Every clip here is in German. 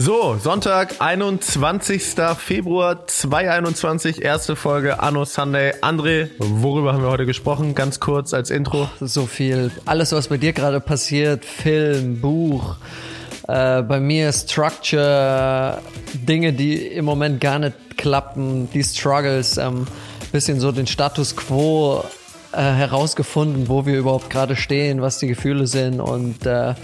So, Sonntag, 21. Februar 2021, erste Folge Anno Sunday. André, worüber haben wir heute gesprochen? Ganz kurz als Intro. So viel. Alles, was bei dir gerade passiert, Film, Buch, äh, bei mir Structure, Dinge, die im Moment gar nicht klappen, die Struggles, ähm, bisschen so den Status quo äh, herausgefunden, wo wir überhaupt gerade stehen, was die Gefühle sind und äh,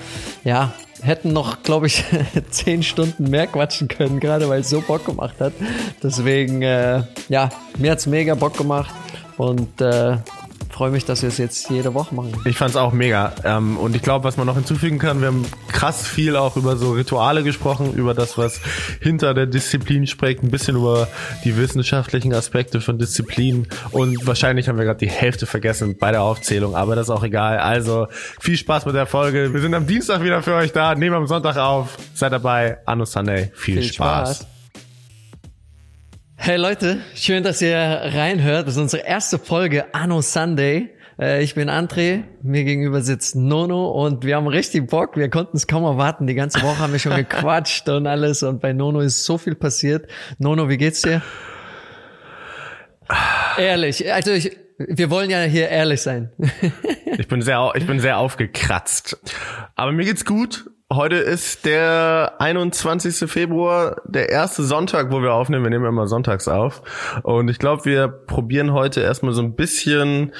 ja, hätten noch, glaube ich, zehn Stunden mehr quatschen können, gerade weil es so Bock gemacht hat. Deswegen, äh, ja, mir hat's mega Bock gemacht und äh, freue mich, dass wir es jetzt jede Woche machen. Ich fand's auch mega. Ähm, und ich glaube, was man noch hinzufügen kann, wir haben krass viel auch über so Rituale gesprochen, über das, was hinter der Disziplin spricht, ein bisschen über die wissenschaftlichen Aspekte von Disziplin. Und wahrscheinlich haben wir gerade die Hälfte vergessen bei der Aufzählung, aber das ist auch egal. Also viel Spaß mit der Folge. Wir sind am Dienstag wieder für euch da, nehmen am Sonntag auf. Seid dabei. Anno Sunday. Viel, viel Spaß. Spaß. Hey Leute, schön, dass ihr reinhört. Das ist unsere erste Folge Anno Sunday. Äh, ich bin André, mir gegenüber sitzt Nono und wir haben richtig Bock. Wir konnten es kaum erwarten. Die ganze Woche haben wir schon gequatscht und alles und bei Nono ist so viel passiert. Nono, wie geht's dir? Ehrlich, also ich, wir wollen ja hier ehrlich sein. ich bin sehr, ich bin sehr aufgekratzt. Aber mir geht's gut. Heute ist der 21. Februar, der erste Sonntag, wo wir aufnehmen. Wir nehmen immer sonntags auf. Und ich glaube, wir probieren heute erstmal so ein bisschen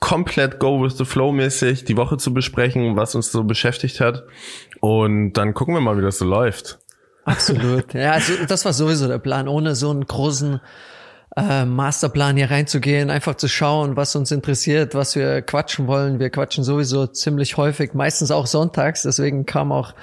komplett go with the flow mäßig die Woche zu besprechen, was uns so beschäftigt hat. Und dann gucken wir mal, wie das so läuft. Absolut. Ja, also das war sowieso der Plan, ohne so einen großen äh, Masterplan hier reinzugehen, einfach zu schauen, was uns interessiert, was wir quatschen wollen. Wir quatschen sowieso ziemlich häufig, meistens auch sonntags, deswegen kam auch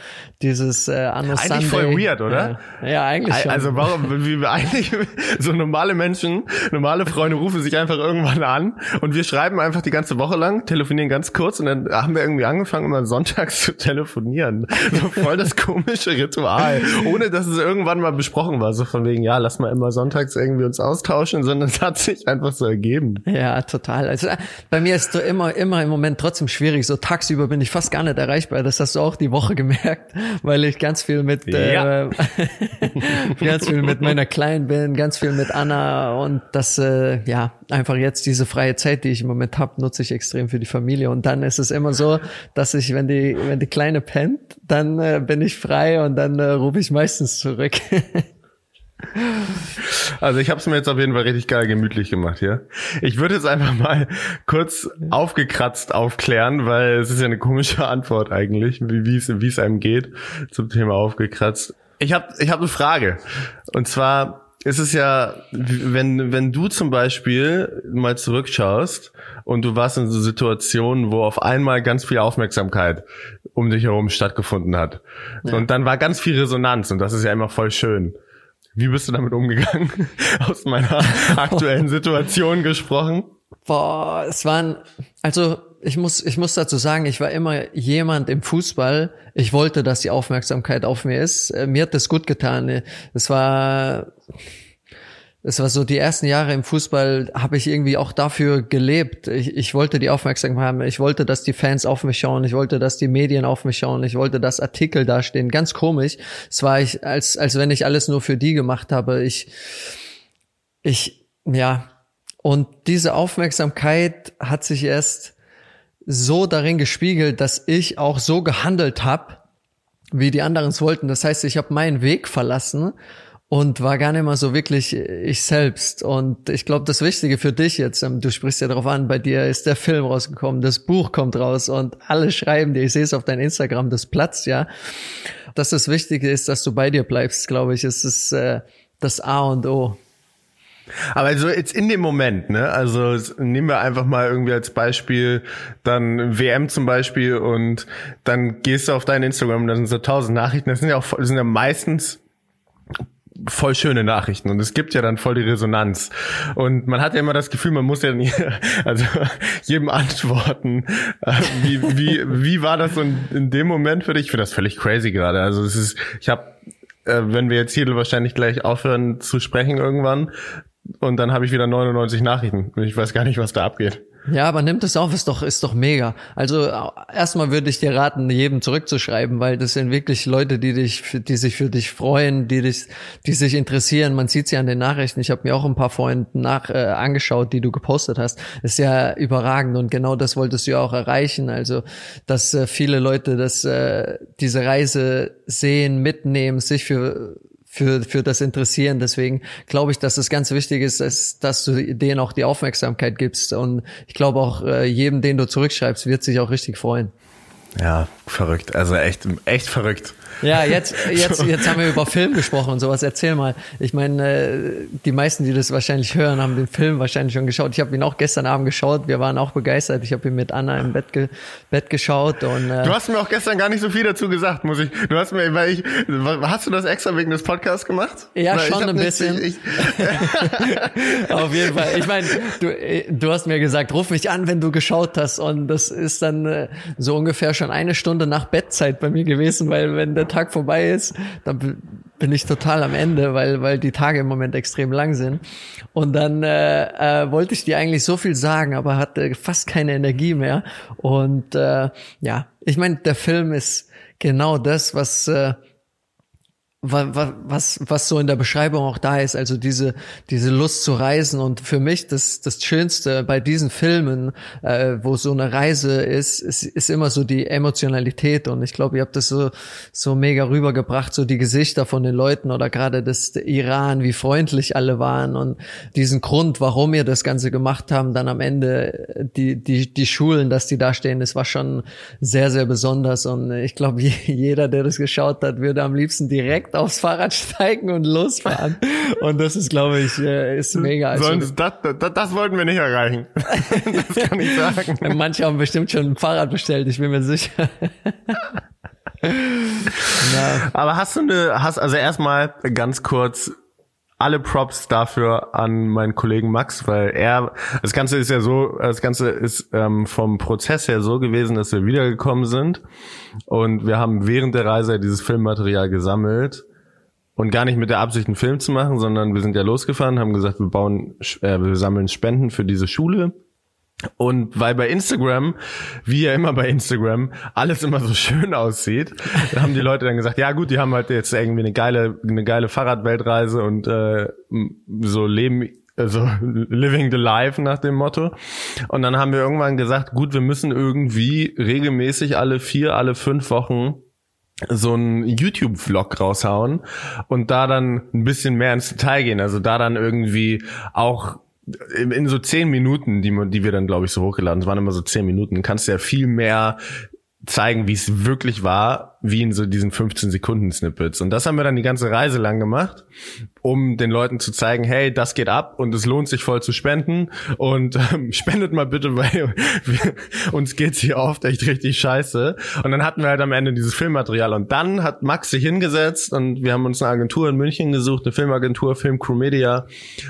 dieses äh, Anno Eigentlich Sunday. voll weird, oder? Ja, ja eigentlich schon. Also warum, wie wir eigentlich, so normale Menschen, normale Freunde rufen sich einfach irgendwann an und wir schreiben einfach die ganze Woche lang, telefonieren ganz kurz und dann haben wir irgendwie angefangen, immer sonntags zu telefonieren. So voll das komische Ritual, ohne dass es irgendwann mal besprochen war, so von wegen, ja, lass mal immer sonntags irgendwie uns austauschen austauschen, sondern es hat sich einfach so ergeben. Ja, total. Also äh, bei mir ist so immer, immer im Moment trotzdem schwierig. So tagsüber bin ich fast gar nicht erreichbar. Das hast du auch die Woche gemerkt, weil ich ganz viel mit, ja. äh, ganz viel mit meiner Kleinen bin, ganz viel mit Anna und das, äh, ja, einfach jetzt diese freie Zeit, die ich im Moment habe, nutze ich extrem für die Familie. Und dann ist es immer so, dass ich, wenn die, wenn die Kleine pennt, dann äh, bin ich frei und dann äh, rufe ich meistens zurück. Also ich habe es mir jetzt auf jeden Fall richtig geil gemütlich gemacht hier. Ich würde jetzt einfach mal kurz aufgekratzt aufklären, weil es ist ja eine komische Antwort eigentlich, wie es wie es einem geht zum Thema aufgekratzt. Ich habe ich hab eine Frage und zwar ist es ja, wenn wenn du zum Beispiel mal zurückschaust und du warst in so Situationen, wo auf einmal ganz viel Aufmerksamkeit um dich herum stattgefunden hat ja. und dann war ganz viel Resonanz und das ist ja immer voll schön. Wie bist du damit umgegangen? Aus meiner aktuellen Situation gesprochen? Boah, es waren, also ich muss, ich muss dazu sagen, ich war immer jemand im Fußball. Ich wollte, dass die Aufmerksamkeit auf mir ist. Äh, mir hat das gut getan. Es war, es war so die ersten Jahre im Fußball habe ich irgendwie auch dafür gelebt. Ich, ich wollte die Aufmerksamkeit haben. Ich wollte, dass die Fans auf mich schauen. Ich wollte, dass die Medien auf mich schauen. Ich wollte, dass Artikel dastehen. Ganz komisch. Es war ich, als, als wenn ich alles nur für die gemacht habe. Ich, ich, ja. Und diese Aufmerksamkeit hat sich erst so darin gespiegelt, dass ich auch so gehandelt habe, wie die anderen es wollten. Das heißt, ich habe meinen Weg verlassen und war gar nicht mal so wirklich ich selbst. Und ich glaube, das Wichtige für dich jetzt, ähm, du sprichst ja darauf an, bei dir ist der Film rausgekommen, das Buch kommt raus und alle schreiben dir, ich sehe es auf dein Instagram, das platzt ja. Dass das Wichtige ist, dass du bei dir bleibst, glaube ich, ist es äh, das A und O. Aber also jetzt in dem Moment, ne? Also nehmen wir einfach mal irgendwie als Beispiel dann WM zum Beispiel und dann gehst du auf dein Instagram und da sind so tausend Nachrichten. Das sind ja auch das sind ja meistens voll schöne Nachrichten und es gibt ja dann voll die Resonanz und man hat ja immer das Gefühl, man muss ja nie, also jedem antworten. Äh, wie, wie, wie war das so in, in dem Moment für dich? Ich finde das völlig crazy gerade. Also es ist, ich habe, äh, wenn wir jetzt hier wahrscheinlich gleich aufhören zu sprechen irgendwann und dann habe ich wieder 99 Nachrichten und ich weiß gar nicht, was da abgeht. Ja, aber nimmt es auf, ist doch, ist doch mega. Also erstmal würde ich dir raten, jedem zurückzuschreiben, weil das sind wirklich Leute, die dich, die sich für dich freuen, die dich, die sich interessieren. Man sieht sie an den Nachrichten. Ich habe mir auch ein paar Freunde nach äh, angeschaut, die du gepostet hast. Das ist ja überragend und genau das wolltest du ja auch erreichen. Also, dass äh, viele Leute das, äh, diese Reise sehen, mitnehmen, sich für für, für das Interessieren. Deswegen glaube ich, dass es ganz wichtig ist, dass, dass du denen auch die Aufmerksamkeit gibst. Und ich glaube auch, äh, jedem, den du zurückschreibst, wird sich auch richtig freuen. Ja, verrückt. Also echt, echt verrückt. Ja, jetzt, jetzt, jetzt haben wir über Film gesprochen und sowas. Erzähl mal. Ich meine, äh, die meisten, die das wahrscheinlich hören, haben den Film wahrscheinlich schon geschaut. Ich habe ihn auch gestern Abend geschaut. Wir waren auch begeistert. Ich habe ihn mit Anna im Bett, ge Bett geschaut. Und, äh du hast mir auch gestern gar nicht so viel dazu gesagt, muss ich. Du hast mir, weil ich, hast du das extra wegen des Podcasts gemacht? Ja, weil schon ein bisschen. Ich, ich Auf jeden Fall. Ich meine, du, äh, du hast mir gesagt, ruf mich an, wenn du geschaut hast. Und das ist dann äh, so ungefähr schon eine Stunde nach Bettzeit bei mir gewesen, weil wenn der der Tag vorbei ist, dann bin ich total am Ende, weil, weil die Tage im Moment extrem lang sind. Und dann äh, äh, wollte ich dir eigentlich so viel sagen, aber hatte fast keine Energie mehr. Und äh, ja, ich meine, der Film ist genau das, was äh, was, was so in der Beschreibung auch da ist, also diese, diese Lust zu reisen. Und für mich das, das Schönste bei diesen Filmen, äh, wo so eine Reise ist, ist, ist immer so die Emotionalität. Und ich glaube, ihr habt das so, so mega rübergebracht, so die Gesichter von den Leuten oder gerade das Iran, wie freundlich alle waren und diesen Grund, warum ihr das Ganze gemacht haben, dann am Ende die, die, die Schulen, dass die da stehen, das war schon sehr, sehr besonders. Und ich glaube, jeder, der das geschaut hat, würde am liebsten direkt aufs Fahrrad steigen und losfahren. Und das ist, glaube ich, äh, ist mega. Also, Sonst, das, das, das wollten wir nicht erreichen. das kann ich sagen. Manche haben bestimmt schon ein Fahrrad bestellt, ich bin mir sicher. Aber hast du eine, hast also erstmal ganz kurz alle Props dafür an meinen Kollegen Max, weil er, das Ganze ist ja so, das Ganze ist ähm, vom Prozess her so gewesen, dass wir wiedergekommen sind und wir haben während der Reise dieses Filmmaterial gesammelt und gar nicht mit der Absicht, einen Film zu machen, sondern wir sind ja losgefahren, haben gesagt, wir bauen, äh, wir sammeln Spenden für diese Schule. Und weil bei Instagram, wie ja immer bei Instagram, alles immer so schön aussieht, haben die Leute dann gesagt, ja gut, die haben halt jetzt irgendwie eine geile, eine geile Fahrradweltreise und äh, so leben also living the life nach dem Motto. Und dann haben wir irgendwann gesagt, gut, wir müssen irgendwie regelmäßig alle vier, alle fünf Wochen so einen YouTube-Vlog raushauen und da dann ein bisschen mehr ins Detail gehen. Also da dann irgendwie auch in so zehn Minuten, die, die wir dann, glaube ich, so hochgeladen, es waren immer so zehn Minuten, kannst du ja viel mehr zeigen, wie es wirklich war, wie in so diesen 15 Sekunden Snippets. Und das haben wir dann die ganze Reise lang gemacht um den Leuten zu zeigen, hey, das geht ab und es lohnt sich voll zu spenden und ähm, spendet mal bitte, weil wir, uns geht's hier oft echt richtig scheiße. Und dann hatten wir halt am Ende dieses Filmmaterial und dann hat Max sich hingesetzt und wir haben uns eine Agentur in München gesucht, eine Filmagentur, Film Crew Media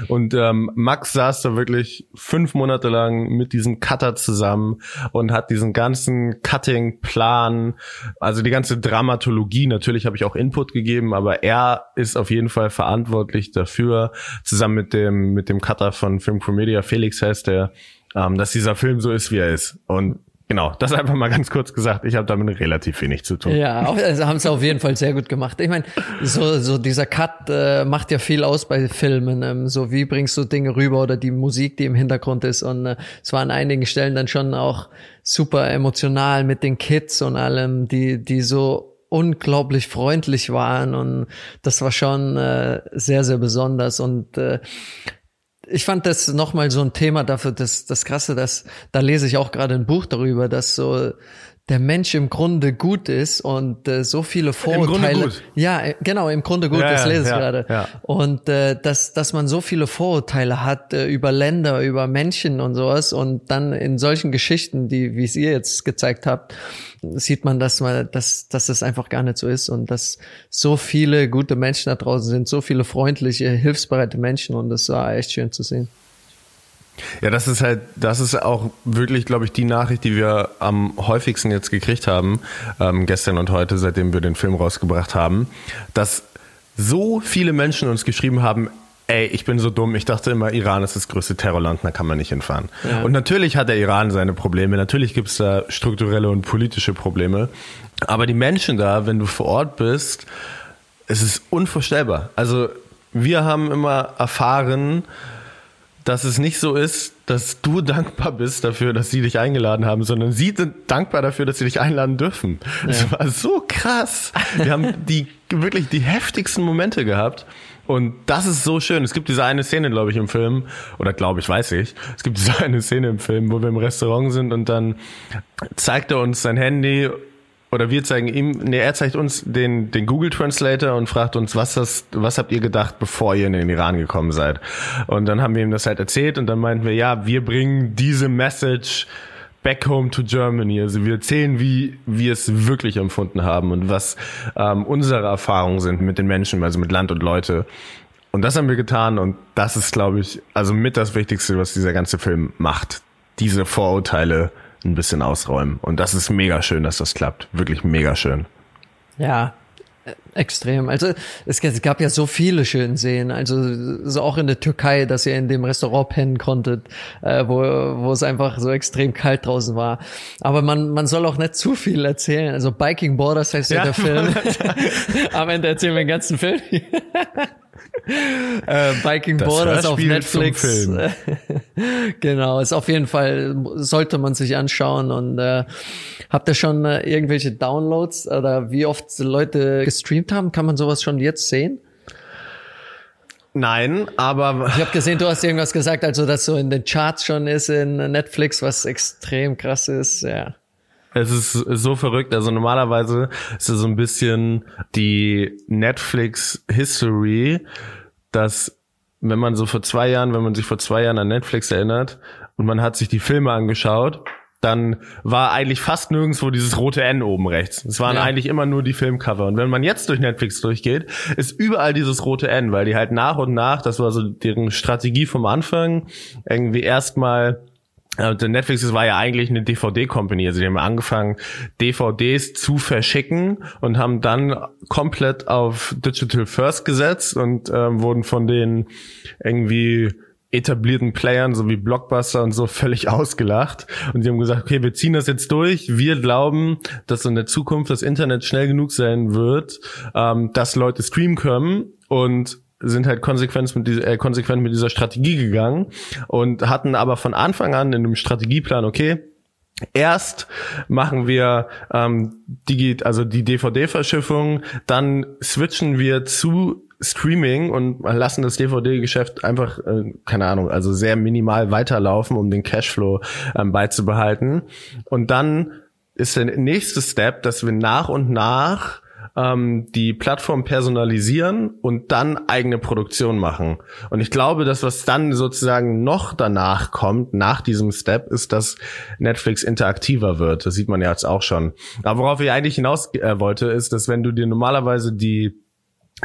und ähm, Max saß da wirklich fünf Monate lang mit diesem Cutter zusammen und hat diesen ganzen Cutting-Plan, also die ganze Dramatologie, natürlich habe ich auch Input gegeben, aber er ist auf jeden Fall verantwortlich dafür, zusammen mit dem, mit dem Cutter von Film Crew Media, Felix heißt der, ähm, dass dieser Film so ist, wie er ist. Und Genau, das einfach mal ganz kurz gesagt. Ich habe damit relativ wenig zu tun. Ja, also haben sie auf jeden Fall sehr gut gemacht. Ich meine, so, so dieser Cut äh, macht ja viel aus bei Filmen. Ähm, so wie bringst du Dinge rüber oder die Musik, die im Hintergrund ist. Und äh, es war an einigen Stellen dann schon auch super emotional mit den Kids und allem, die, die so unglaublich freundlich waren und das war schon äh, sehr, sehr besonders und äh, ich fand das nochmal so ein Thema dafür, das, das Krasse, dass, da lese ich auch gerade ein Buch darüber, dass so der Mensch im Grunde gut ist und äh, so viele Vorurteile. Im Grunde gut. Ja, äh, genau, im Grunde gut, ja, das lese ich ja, gerade. Ja. Und äh, dass, dass man so viele Vorurteile hat äh, über Länder, über Menschen und sowas und dann in solchen Geschichten, die, wie es ihr jetzt gezeigt habt, sieht man, dass man, dass, dass das einfach gar nicht so ist und dass so viele gute Menschen da draußen sind, so viele freundliche, hilfsbereite Menschen und das war echt schön zu sehen. Ja, das ist halt, das ist auch wirklich, glaube ich, die Nachricht, die wir am häufigsten jetzt gekriegt haben, ähm, gestern und heute, seitdem wir den Film rausgebracht haben, dass so viele Menschen uns geschrieben haben, Ey, ich bin so dumm. Ich dachte immer, Iran ist das größte Terrorland, da kann man nicht hinfahren. Ja. Und natürlich hat der Iran seine Probleme. Natürlich gibt es da strukturelle und politische Probleme. Aber die Menschen da, wenn du vor Ort bist, es ist unvorstellbar. Also wir haben immer erfahren, dass es nicht so ist, dass du dankbar bist dafür, dass sie dich eingeladen haben, sondern sie sind dankbar dafür, dass sie dich einladen dürfen. Ja. Das war so krass. Wir haben die wirklich die heftigsten Momente gehabt. Und das ist so schön. Es gibt diese eine Szene, glaube ich, im Film, oder glaube ich, weiß ich. Es gibt diese eine Szene im Film, wo wir im Restaurant sind und dann zeigt er uns sein Handy oder wir zeigen ihm, nee, er zeigt uns den, den Google Translator und fragt uns, was das, was habt ihr gedacht, bevor ihr in den Iran gekommen seid? Und dann haben wir ihm das halt erzählt und dann meinten wir, ja, wir bringen diese Message back home to Germany. Also wir erzählen, wie wir es wirklich empfunden haben und was ähm, unsere Erfahrungen sind mit den Menschen, also mit Land und Leute. Und das haben wir getan und das ist, glaube ich, also mit das Wichtigste, was dieser ganze Film macht. Diese Vorurteile ein bisschen ausräumen. Und das ist mega schön, dass das klappt. Wirklich mega schön. Ja, Extrem. Also es, gab ja so viele schöne Szenen. Also so auch in der Türkei, dass ihr in dem Restaurant pennen konntet, äh, wo, wo es einfach so extrem kalt draußen war. Aber man, man soll auch nicht zu viel erzählen. Also Biking Borders heißt ja, ja der Film. Am Ende erzählen wir den ganzen Film. äh, Biking das Borders auf Netflix. genau, ist auf jeden Fall, sollte man sich anschauen. Und äh, habt ihr schon äh, irgendwelche Downloads oder wie oft Leute gestreamt haben? Kann man sowas schon jetzt sehen? Nein, aber ich habe gesehen, du hast irgendwas gesagt, also dass so in den Charts schon ist in Netflix, was extrem krass ist, ja. Es ist so verrückt. Also normalerweise ist es so ein bisschen die Netflix History, dass wenn man so vor zwei Jahren, wenn man sich vor zwei Jahren an Netflix erinnert und man hat sich die Filme angeschaut, dann war eigentlich fast nirgendwo dieses rote N oben rechts. Es waren ja. eigentlich immer nur die Filmcover. Und wenn man jetzt durch Netflix durchgeht, ist überall dieses rote N, weil die halt nach und nach, das war so deren Strategie vom Anfang, irgendwie erstmal also Netflix war ja eigentlich eine DVD-Company. Also die haben angefangen, DVDs zu verschicken und haben dann komplett auf Digital First gesetzt und ähm, wurden von den irgendwie etablierten Playern, so wie Blockbuster und so, völlig ausgelacht. Und sie haben gesagt, okay, wir ziehen das jetzt durch. Wir glauben, dass in der Zukunft das Internet schnell genug sein wird, ähm, dass Leute streamen können. Und sind halt konsequent mit, dieser, äh, konsequent mit dieser Strategie gegangen und hatten aber von Anfang an in einem Strategieplan, okay, Erst machen wir ähm, die, also die DVD-Verschiffung, dann switchen wir zu Streaming und lassen das DVD-Geschäft einfach, äh, keine Ahnung, also sehr minimal weiterlaufen, um den Cashflow ähm, beizubehalten. Und dann ist der nächste Step, dass wir nach und nach ähm, die Plattform personalisieren und dann eigene Produktion machen. Und ich glaube, dass was dann sozusagen noch danach kommt, nach diesem Step, ist, dass Netflix interaktiver wird. Das sieht man ja jetzt auch schon. Aber worauf ich eigentlich hinaus äh, wollte, ist, dass wenn du dir normalerweise die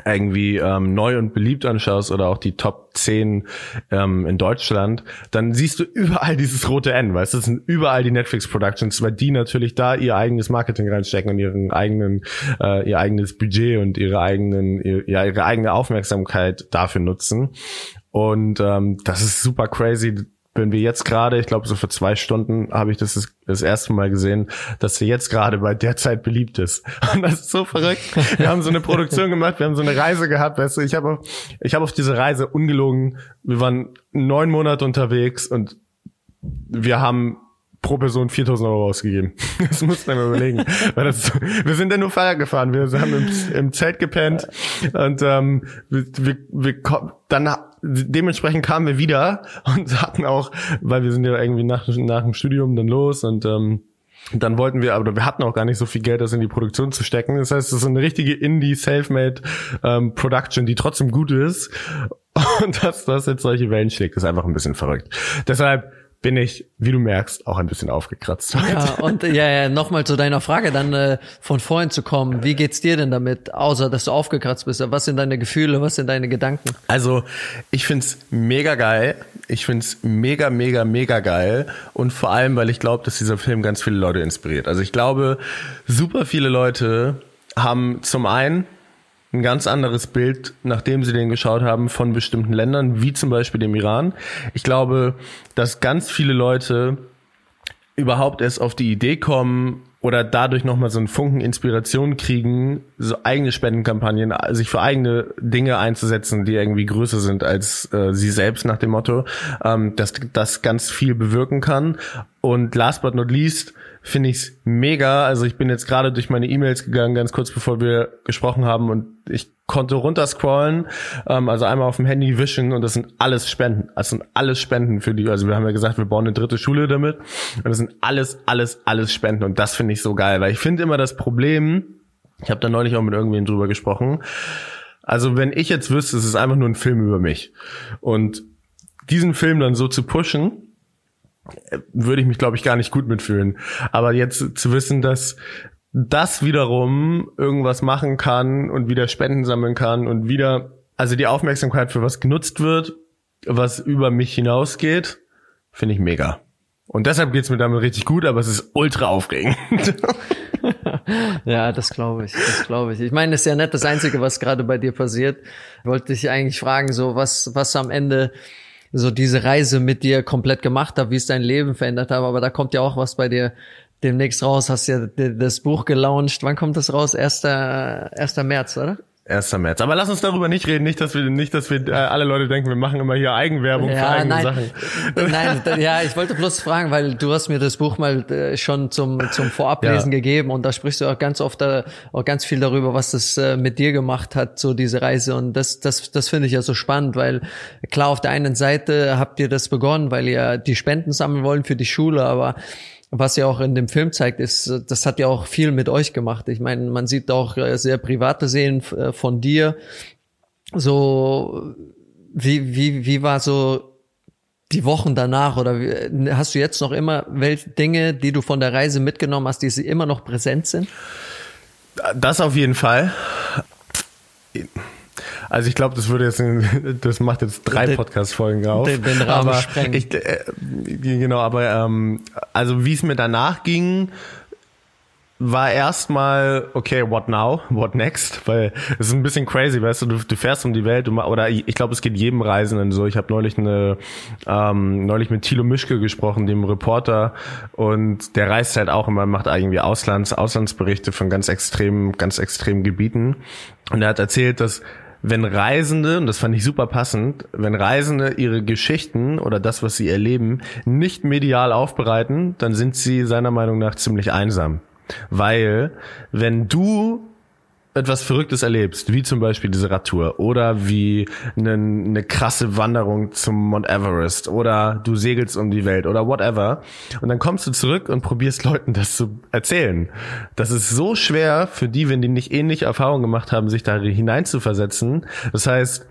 irgendwie ähm, neu und beliebt anschaust oder auch die Top 10 ähm, in Deutschland, dann siehst du überall dieses rote N, weißt du, das sind überall die Netflix Productions, weil die natürlich da ihr eigenes Marketing reinstecken und ihren eigenen, äh, ihr eigenes Budget und ihre eigenen, ihr, ja, ihre eigene Aufmerksamkeit dafür nutzen. Und ähm, das ist super crazy wenn wir jetzt gerade, ich glaube so für zwei Stunden habe ich das das erste Mal gesehen, dass sie jetzt gerade bei der Zeit beliebt ist. Und das ist so verrückt. Wir haben so eine Produktion gemacht, wir haben so eine Reise gehabt, weißt du, ich habe ich habe auf diese Reise ungelogen, wir waren neun Monate unterwegs und wir haben pro Person 4000 Euro ausgegeben. Das musst du mal überlegen. Weil das, wir sind ja nur Feier gefahren. Wir haben im, im Zelt gepennt und ähm, wir, wir, wir, dann dementsprechend kamen wir wieder und hatten auch, weil wir sind ja irgendwie nach, nach dem Studium dann los und ähm, dann wollten wir, aber wir hatten auch gar nicht so viel Geld, das in die Produktion zu stecken. Das heißt, es ist eine richtige Indie Selfmade ähm, Production, die trotzdem gut ist. Und dass das jetzt solche Wellen schlägt, ist einfach ein bisschen verrückt. Deshalb bin ich, wie du merkst, auch ein bisschen aufgekratzt. Ja, und ja, ja nochmal zu deiner Frage dann äh, von vorhin zu kommen. Wie geht's dir denn damit, außer dass du aufgekratzt bist? Was sind deine Gefühle, was sind deine Gedanken? Also, ich find's mega geil. Ich find's mega, mega, mega geil. Und vor allem, weil ich glaube, dass dieser Film ganz viele Leute inspiriert. Also ich glaube, super viele Leute haben zum einen ein ganz anderes Bild, nachdem sie den geschaut haben, von bestimmten Ländern, wie zum Beispiel dem Iran. Ich glaube, dass ganz viele Leute überhaupt erst auf die Idee kommen oder dadurch nochmal so einen Funken Inspiration kriegen, so eigene Spendenkampagnen, sich für eigene Dinge einzusetzen, die irgendwie größer sind als äh, sie selbst nach dem Motto, ähm, dass das ganz viel bewirken kann. Und last but not least, finde ich es mega. Also ich bin jetzt gerade durch meine E-Mails gegangen, ganz kurz bevor wir gesprochen haben und ich konnte runterscrollen, ähm, also einmal auf dem Handy wischen und das sind alles Spenden. Das sind alles Spenden für die, also wir haben ja gesagt, wir bauen eine dritte Schule damit und das sind alles, alles, alles Spenden und das finde ich so geil, weil ich finde immer das Problem, ich habe da neulich auch mit irgendwem drüber gesprochen, also wenn ich jetzt wüsste, es ist einfach nur ein Film über mich und diesen Film dann so zu pushen, würde ich mich, glaube ich, gar nicht gut mitfühlen. Aber jetzt zu wissen, dass das wiederum irgendwas machen kann und wieder Spenden sammeln kann und wieder, also die Aufmerksamkeit für was genutzt wird, was über mich hinausgeht, finde ich mega. Und deshalb geht's mir damit richtig gut, aber es ist ultra aufregend. ja, das glaube ich, das glaube ich. Ich meine, das ist ja nicht das Einzige, was gerade bei dir passiert. Wollte dich eigentlich fragen, so was, was am Ende so diese Reise mit dir komplett gemacht habe, wie es dein Leben verändert habe. Aber da kommt ja auch was bei dir demnächst raus. Hast ja das Buch gelauncht. Wann kommt das raus? 1. 1. März, oder? 1. März. Aber lass uns darüber nicht reden, nicht, dass wir, nicht, dass wir äh, alle Leute denken, wir machen immer hier Eigenwerbung ja, für eigene nein, Sachen. Nein, ja, ich wollte bloß fragen, weil du hast mir das Buch mal äh, schon zum, zum Vorablesen ja. gegeben und da sprichst du auch ganz oft da, auch ganz viel darüber, was das äh, mit dir gemacht hat, so diese Reise. Und das, das, das finde ich ja so spannend, weil klar, auf der einen Seite habt ihr das begonnen, weil ihr die Spenden sammeln wollen für die Schule, aber was ja auch in dem Film zeigt, ist, das hat ja auch viel mit euch gemacht. Ich meine, man sieht auch äh, sehr private Szenen äh, von dir. So, wie, wie, wie war so die Wochen danach oder hast du jetzt noch immer welche Dinge, die du von der Reise mitgenommen hast, die sie immer noch präsent sind? Das auf jeden Fall. Also ich glaube, das würde jetzt, das macht jetzt drei Podcast-Folgen auf. Den, den Rahmen aber sprengen. Ich, äh, genau, aber ähm, also wie es mir danach ging, war erstmal, okay, what now? What next? Weil es ist ein bisschen crazy, weißt du, du, du fährst um die Welt, du, oder ich, ich glaube, es geht jedem Reisenden so. Ich habe neulich eine, ähm, neulich mit Thilo Mischke gesprochen, dem Reporter, und der reist halt auch immer, macht irgendwie Auslands, Auslandsberichte von ganz extremen, ganz extremen Gebieten. Und er hat erzählt, dass wenn Reisende, und das fand ich super passend, wenn Reisende ihre Geschichten oder das, was sie erleben, nicht medial aufbereiten, dann sind sie seiner Meinung nach ziemlich einsam. Weil, wenn du etwas Verrücktes erlebst, wie zum Beispiel diese Radtour oder wie eine, eine krasse Wanderung zum Mount Everest oder du segelst um die Welt oder whatever und dann kommst du zurück und probierst Leuten das zu erzählen. Das ist so schwer für die, wenn die nicht ähnliche Erfahrungen gemacht haben, sich da hineinzuversetzen. Das heißt,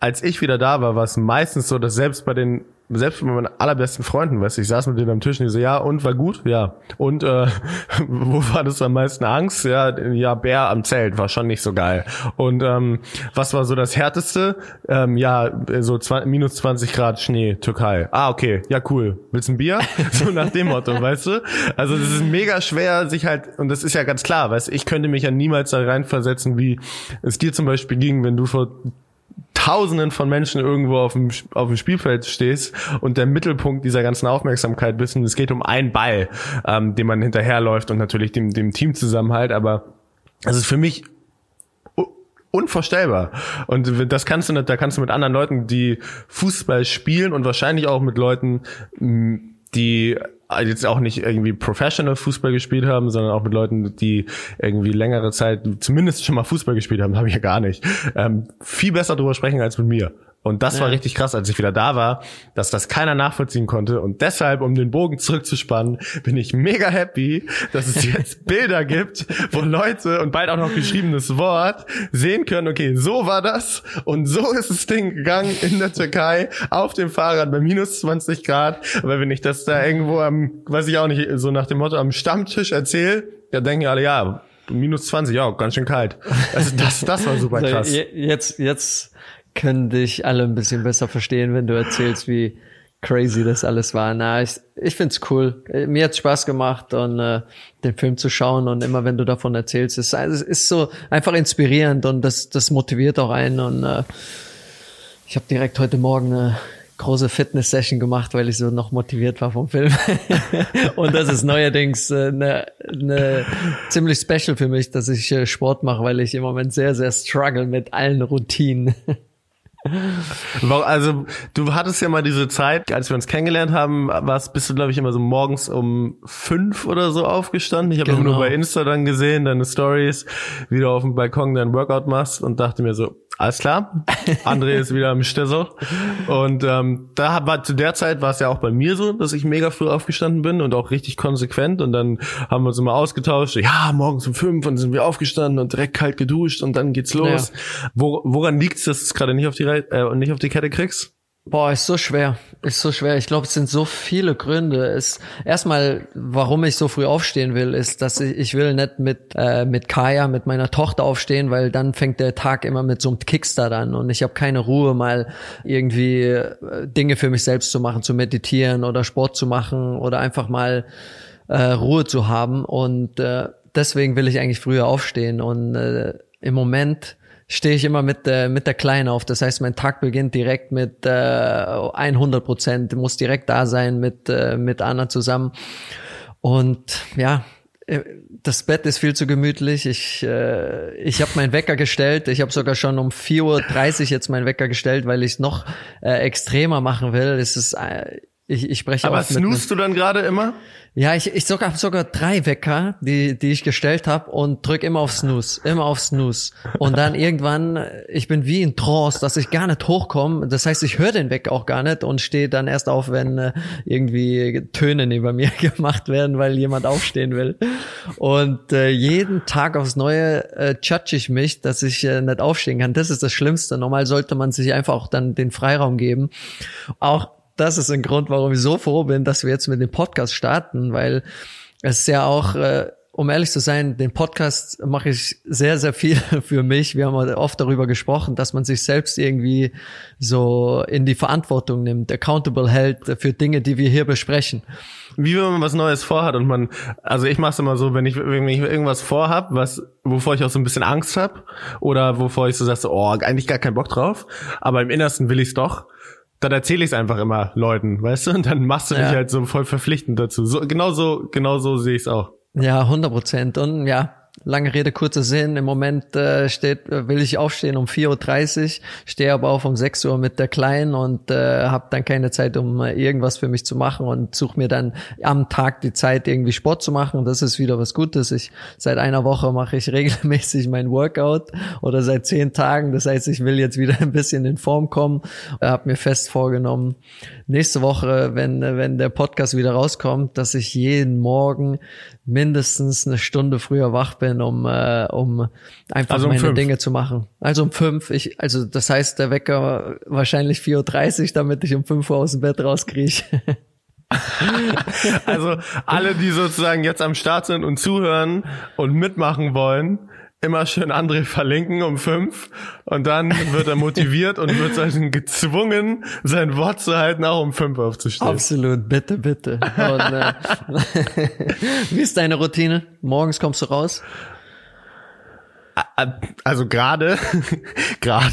als ich wieder da war, war es meistens so, dass selbst bei den selbst mit meinen allerbesten Freunden, weißt du, ich saß mit denen am Tisch und die so, ja, und war gut? Ja. Und äh, wo war das am meisten Angst? Ja, ja, Bär am Zelt war schon nicht so geil. Und ähm, was war so das Härteste? Ähm, ja, so 20, minus 20 Grad Schnee, Türkei. Ah, okay, ja, cool. Willst ein Bier? So nach dem Motto, weißt du? Also das ist mega schwer, sich halt, und das ist ja ganz klar, weißt du, ich könnte mich ja niemals da reinversetzen, wie es dir zum Beispiel ging, wenn du vor Tausenden von Menschen irgendwo auf dem, auf dem Spielfeld stehst und der Mittelpunkt dieser ganzen Aufmerksamkeit bist und es geht um einen Ball, ähm, den man hinterherläuft und natürlich dem, dem Teamzusammenhalt, aber es ist für mich unvorstellbar. Und das kannst du nicht, da kannst du mit anderen Leuten, die Fußball spielen und wahrscheinlich auch mit Leuten, die jetzt auch nicht irgendwie Professional Fußball gespielt haben, sondern auch mit Leuten, die irgendwie längere Zeit zumindest schon mal Fußball gespielt haben, habe ich ja gar nicht. Ähm, viel besser drüber sprechen als mit mir. Und das ja. war richtig krass, als ich wieder da war, dass das keiner nachvollziehen konnte. Und deshalb, um den Bogen zurückzuspannen, bin ich mega happy, dass es jetzt Bilder gibt, wo Leute und bald auch noch geschriebenes Wort sehen können, okay, so war das und so ist das Ding gegangen in der Türkei auf dem Fahrrad bei minus 20 Grad. Aber wenn ich das da irgendwo am, weiß ich auch nicht, so nach dem Motto am Stammtisch erzähle, ja denken alle, ja, minus 20, ja, ganz schön kalt. Also das, das war super krass. Jetzt, jetzt können dich alle ein bisschen besser verstehen, wenn du erzählst, wie crazy das alles war. Na, ich, ich find's cool. Mir hat's Spaß gemacht und äh, den Film zu schauen und immer wenn du davon erzählst, ist es ist so einfach inspirierend und das das motiviert auch einen und äh, ich habe direkt heute Morgen eine große Fitness-Session gemacht, weil ich so noch motiviert war vom Film. und das ist neuerdings äh, eine, eine ziemlich special für mich, dass ich äh, Sport mache, weil ich im Moment sehr, sehr struggle mit allen Routinen. Also du hattest ja mal diese Zeit, als wir uns kennengelernt haben, warst bist du glaube ich immer so morgens um fünf oder so aufgestanden. Ich habe genau. nur bei Insta dann gesehen, deine Stories, wie du auf dem Balkon dein Workout machst und dachte mir so, alles klar, André ist wieder im Stessel. Und ähm, da war zu der Zeit war es ja auch bei mir so, dass ich mega früh aufgestanden bin und auch richtig konsequent. Und dann haben wir uns immer ausgetauscht. Ja, morgens um fünf und sind wir aufgestanden und direkt kalt geduscht und dann geht's los. Ja. Wo, woran liegt's, dass es gerade nicht auf die äh, nicht auf die Kette kriegst? Boah, ist so schwer. Ist so schwer. Ich glaube, es sind so viele Gründe. Es, erstmal, warum ich so früh aufstehen will, ist, dass ich, ich will nicht mit, äh, mit Kaya, mit meiner Tochter aufstehen, weil dann fängt der Tag immer mit so einem Kickstart an und ich habe keine Ruhe, mal irgendwie äh, Dinge für mich selbst zu machen, zu meditieren oder Sport zu machen oder einfach mal äh, Ruhe zu haben. Und äh, deswegen will ich eigentlich früher aufstehen. Und äh, im Moment stehe ich immer mit, äh, mit der Kleinen auf. Das heißt, mein Tag beginnt direkt mit äh, 100 Prozent, muss direkt da sein mit, äh, mit Anna zusammen. Und ja, äh, das Bett ist viel zu gemütlich. Ich, äh, ich habe meinen Wecker gestellt. Ich habe sogar schon um 4.30 Uhr jetzt meinen Wecker gestellt, weil ich es noch äh, extremer machen will. Es ist, äh, ich, ich spreche Aber snoost du dann gerade immer? Ja, ich, ich sogar sogar drei Wecker, die die ich gestellt habe und drück immer auf Snooze, immer auf Snooze und dann irgendwann ich bin wie in Trance, dass ich gar nicht hochkomme. Das heißt, ich höre den Wecker auch gar nicht und stehe dann erst auf, wenn äh, irgendwie Töne neben mir gemacht werden, weil jemand aufstehen will. Und äh, jeden Tag aufs Neue äh, judge ich mich, dass ich äh, nicht aufstehen kann. Das ist das Schlimmste. Normal sollte man sich einfach auch dann den Freiraum geben. Auch das ist ein Grund, warum ich so froh bin, dass wir jetzt mit dem Podcast starten, weil es ist ja auch, äh, um ehrlich zu sein, den Podcast mache ich sehr, sehr viel für mich. Wir haben oft darüber gesprochen, dass man sich selbst irgendwie so in die Verantwortung nimmt, accountable hält für Dinge, die wir hier besprechen. Wie wenn man was Neues vorhat und man, also ich mache es immer so, wenn ich, wenn ich irgendwas vorhab, was, wovor ich auch so ein bisschen Angst habe oder wovor ich so sage, oh, eigentlich gar keinen Bock drauf, aber im Innersten will ich es doch, dann erzähle ich es einfach immer Leuten, weißt du? Und dann machst du ja. dich halt so voll verpflichtend dazu. So, genau so, genau so sehe ich es auch. Ja, 100 Prozent. Und ja, lange Rede, kurzer Sinn. Im Moment äh, steht, äh, will ich aufstehen um 4.30 Uhr, stehe aber auf um 6 Uhr mit der Kleinen und äh, habe dann keine Zeit, um äh, irgendwas für mich zu machen und suche mir dann am Tag die Zeit, irgendwie Sport zu machen. Das ist wieder was Gutes. Ich seit einer Woche mache ich regelmäßig mein Workout oder seit zehn Tagen. Das heißt, ich will jetzt wieder ein bisschen in Form kommen. Habe mir fest vorgenommen, nächste Woche, wenn, wenn der Podcast wieder rauskommt, dass ich jeden Morgen mindestens eine Stunde früher wach bin, um, äh, um einfach also um meine fünf. Dinge zu machen. Also um fünf. Ich, also das heißt, der Wecker wahrscheinlich 4.30 Uhr, damit ich um fünf Uhr aus dem Bett rauskriege. also alle, die sozusagen jetzt am Start sind und zuhören und mitmachen wollen, immer schön André verlinken um fünf und dann wird er motiviert und wird dann gezwungen, sein Wort zu halten, auch um fünf aufzustehen. Absolut, bitte, bitte. Und, äh, Wie ist deine Routine? Morgens kommst du raus? Also gerade, gerade,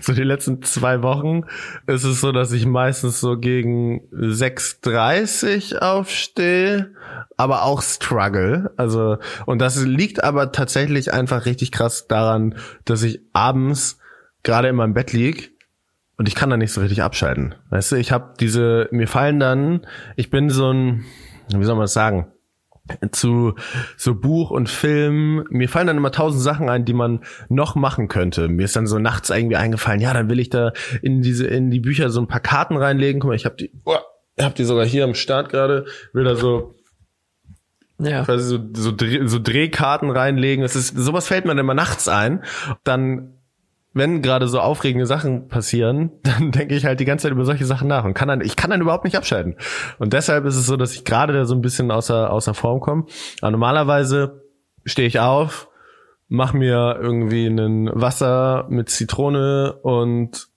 so die letzten zwei Wochen ist es so, dass ich meistens so gegen 6.30 aufstehe, aber auch struggle. Also, und das liegt aber tatsächlich einfach richtig krass daran, dass ich abends gerade in meinem Bett lieg und ich kann da nicht so richtig abschalten. Weißt du, ich habe diese, mir fallen dann, ich bin so ein, wie soll man das sagen? Zu so Buch und Film. Mir fallen dann immer tausend Sachen ein, die man noch machen könnte. Mir ist dann so nachts irgendwie eingefallen, ja, dann will ich da in diese in die Bücher so ein paar Karten reinlegen. Guck mal, ich habe die, oh, ich habe die sogar hier am Start gerade. Will da so ja. quasi so, so, so Drehkarten reinlegen. Das ist sowas fällt mir dann immer nachts ein. Dann wenn gerade so aufregende Sachen passieren, dann denke ich halt die ganze Zeit über solche Sachen nach und kann dann, ich kann dann überhaupt nicht abschalten. Und deshalb ist es so, dass ich gerade da so ein bisschen außer, außer Form komme. Aber normalerweise stehe ich auf, mach mir irgendwie ein Wasser mit Zitrone und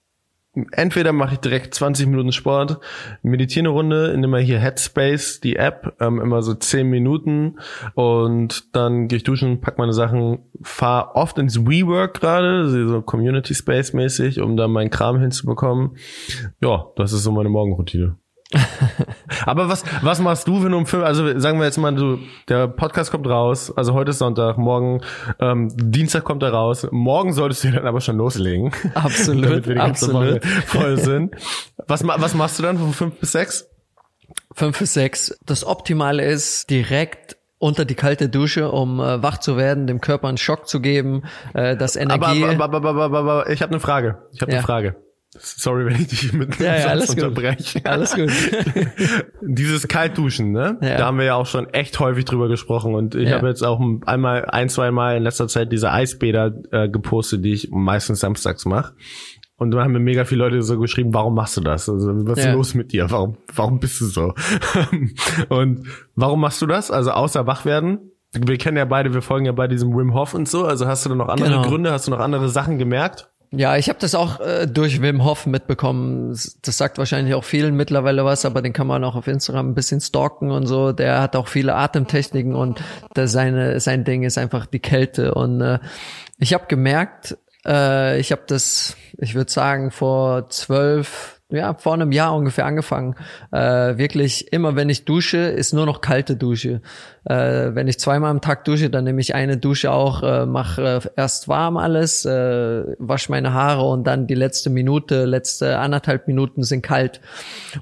entweder mache ich direkt 20 Minuten Sport, meditiere eine Runde, nehme hier Headspace, die App, ähm, immer so 10 Minuten und dann gehe ich duschen, pack meine Sachen, fahre oft ins WeWork gerade, so Community Space mäßig, um da meinen Kram hinzubekommen. Ja, das ist so meine Morgenroutine. Aber was, was machst du, wenn du um fünf, also sagen wir jetzt mal, du, der Podcast kommt raus, also heute ist Sonntag, morgen, ähm, Dienstag kommt er raus, morgen solltest du dann aber schon loslegen. Absolut, damit wir die absolut. Voll sind. Was, was machst du dann von fünf bis sechs? Fünf bis sechs. Das Optimale ist direkt unter die kalte Dusche, um äh, wach zu werden, dem Körper einen Schock zu geben, äh, das Energie. Aber, aber, aber, aber, aber, aber ich habe eine Frage. Ich habe Ja. eine Frage. Sorry, wenn ich dich mit Ja, ja, Satz alles gut. unterbreche. Alles gut. Dieses Kaltduschen, ne? Ja. Da haben wir ja auch schon echt häufig drüber gesprochen und ich Ja. habe jetzt auch einmal, ein, zwei Mal in letzter Zeit diese Eisbäder äh, gepostet, die ich meistens samstags mache. Und da haben mir mega viele Leute so geschrieben, warum machst du das? Also, was ist Ja. los mit dir? Warum, warum bist du so? und warum machst du das? Also außer wach werden? Wir kennen ja beide, wir folgen ja bei diesem Wim Hof und so. Also hast du da noch andere Genau. Gründe? Hast du noch andere Sachen gemerkt? Ja, ich habe das auch äh, durch Wim Hof mitbekommen. Das sagt wahrscheinlich auch vielen mittlerweile was, aber den kann man auch auf Instagram ein bisschen stalken und so. Der hat auch viele Atemtechniken und das seine, sein Ding ist einfach die Kälte. Und äh, ich habe gemerkt, äh, ich habe das, ich würde sagen, vor zwölf, ja, vor einem Jahr ungefähr angefangen. Äh, wirklich immer, wenn ich dusche, ist nur noch kalte Dusche. Äh, wenn ich zweimal am Tag dusche, dann nehme ich eine Dusche auch, äh, mache äh, erst warm alles, äh, wasche meine Haare und dann die letzte Minute, letzte anderthalb Minuten sind kalt.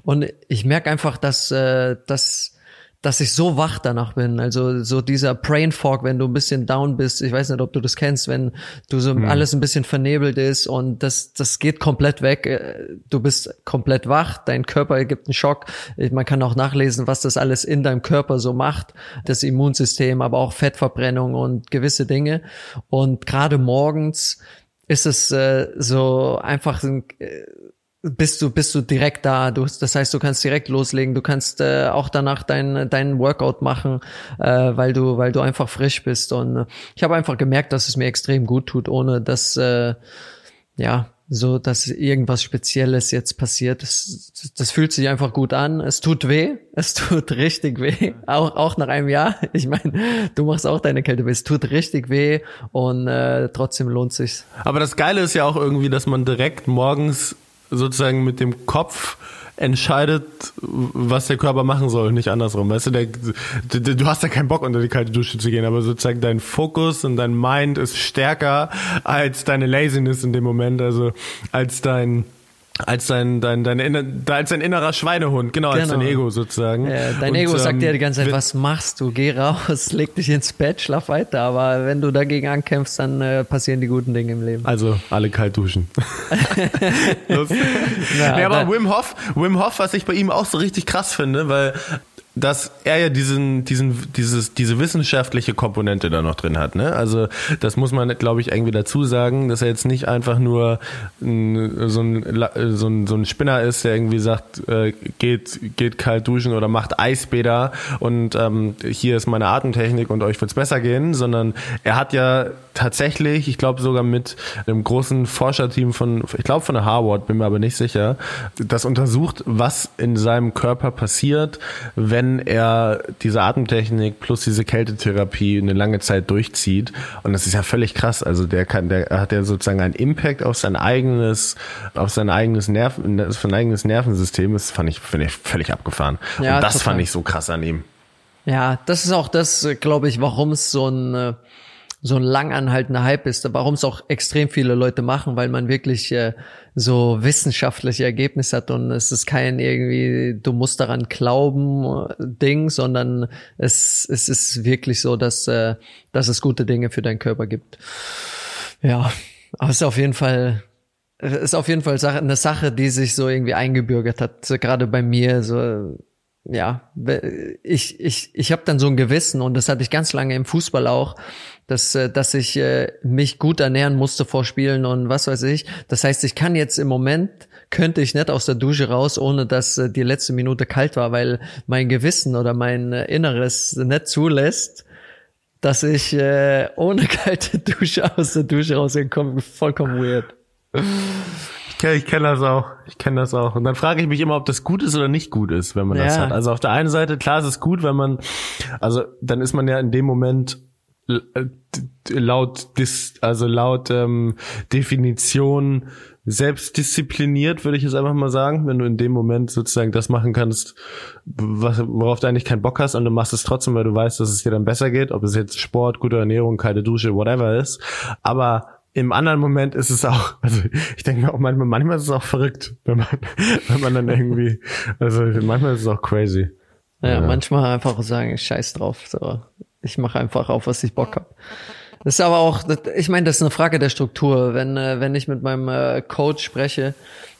Und ich merke einfach, dass, äh, dass dass ich so wach danach bin. Also so dieser Brain Fog, wenn du ein bisschen down bist. Ich weiß nicht, ob du das kennst, wenn du so alles ein bisschen vernebelt ist und das, das geht komplett weg. Äh, Du bist komplett wach, dein Körper gibt einen Schock. Man kann auch nachlesen, was das alles in deinem Körper so macht. Das Immunsystem, aber auch Fettverbrennung und gewisse Dinge. Und gerade morgens ist es äh, so einfach ein, äh, bist du bist du direkt da. Du, das heißt, du kannst direkt loslegen. Du kannst äh, auch danach dein dein Workout machen, äh, weil du weil du einfach frisch bist. Und äh, ich habe einfach gemerkt, dass es mir extrem gut tut, ohne dass äh, ja so dass irgendwas Spezielles jetzt passiert. Das, das fühlt sich einfach gut an. Es tut weh. Es tut richtig weh. Auch auch nach einem Jahr. Ich meine, du machst auch deine Kälte. Es tut richtig weh und äh, trotzdem lohnt sich's. Aber das Geile ist ja auch irgendwie, dass man direkt morgens sozusagen mit dem Kopf entscheidet, was der Körper machen soll, nicht andersrum. Weißt du, der, du, du hast ja keinen Bock, unter die kalte Dusche zu gehen, aber sozusagen dein Fokus und dein Mind ist stärker als deine Laziness in dem Moment, also als dein als dein, dein, dein, inner, als dein innerer Schweinehund, genau, als Genau. dein Ego sozusagen. Ja, dein Und, Ego sagt ähm, dir die ganze Zeit, was machst du? Geh raus, leg dich ins Bett, schlaf weiter. Aber wenn du dagegen ankämpfst, dann äh, passieren die guten Dinge im Leben. Also alle kalt duschen. Los. Ja, aber Wim Hof, Wim Hof, was ich bei ihm auch so richtig krass finde, weil dass er ja diesen, diesen, dieses, diese wissenschaftliche Komponente da noch drin hat, ne? Also das muss man, glaube ich, irgendwie dazu sagen, dass er jetzt nicht einfach nur so, ein, so, ein, so ein Spinner ist, der irgendwie sagt, äh, geht, geht kalt duschen oder macht Eisbäder und ähm, hier ist meine Atemtechnik und euch wird's besser gehen, sondern er hat ja tatsächlich, ich glaube sogar mit einem großen Forscherteam von, ich glaube von der Harvard, bin mir aber nicht sicher, das untersucht, was in seinem Körper passiert, wenn er diese Atemtechnik plus diese Kältetherapie eine lange Zeit durchzieht. Und das ist ja völlig krass. Also der kann, der hat ja sozusagen einen Impact auf sein eigenes, auf sein eigenes Nerven, sein eigenes Nervensystem. Das fand ich, finde ich völlig abgefahren. Ja, Und das total. fand ich so krass an ihm. Ja, das ist auch das, glaube ich, warum es so ein äh, so ein langanhaltender Hype ist, warum es auch extrem viele Leute machen, weil man wirklich äh, so wissenschaftliche Ergebnisse hat und es ist kein irgendwie, du musst daran glauben Ding, sondern es, es ist wirklich so, dass, äh, dass es gute Dinge für deinen Körper gibt. Ja, aber es ist auf jeden Fall ist auf jeden Fall eine Sache, die sich so irgendwie eingebürgert hat, gerade bei mir so ja, ich ich ich habe dann so ein Gewissen und das hatte ich ganz lange im Fußball auch, dass äh, dass ich äh, mich gut ernähren musste vor Spielen und was weiß ich. Das heißt, ich kann jetzt im Moment könnte ich nicht aus der Dusche raus, ohne dass äh, die letzte Minute kalt war, weil mein Gewissen oder mein äh, Inneres nicht zulässt, dass ich äh, ohne kalte Dusche aus der Dusche rauskomme. Vollkommen weird. Ich kenne das auch. Ich kenne das auch. Und dann frage ich mich immer, ob das gut ist oder nicht gut ist, wenn man das Ja. hat. Also auf der einen Seite, klar, es ist gut, wenn man, also dann ist man ja in dem Moment laut dis, also laut ähm, Definition selbstdiszipliniert, würde ich jetzt einfach mal sagen, wenn du in dem Moment sozusagen das machen kannst, was, worauf du eigentlich keinen Bock hast und du machst es trotzdem, weil du weißt, dass es dir dann besser geht, ob es jetzt Sport, gute Ernährung, kalte Dusche, whatever ist. Aber im anderen Moment ist es auch, also ich denke mir auch manchmal, manchmal ist es auch verrückt, wenn man, wenn man dann irgendwie, also manchmal ist es auch crazy. Ja, Ja. manchmal einfach sagen, scheiß drauf. So. Ich mache einfach auf, was ich Bock hab. Das ist aber auch, ich meine, das ist eine Frage der Struktur. Wenn, äh, wenn ich mit meinem äh, Coach spreche,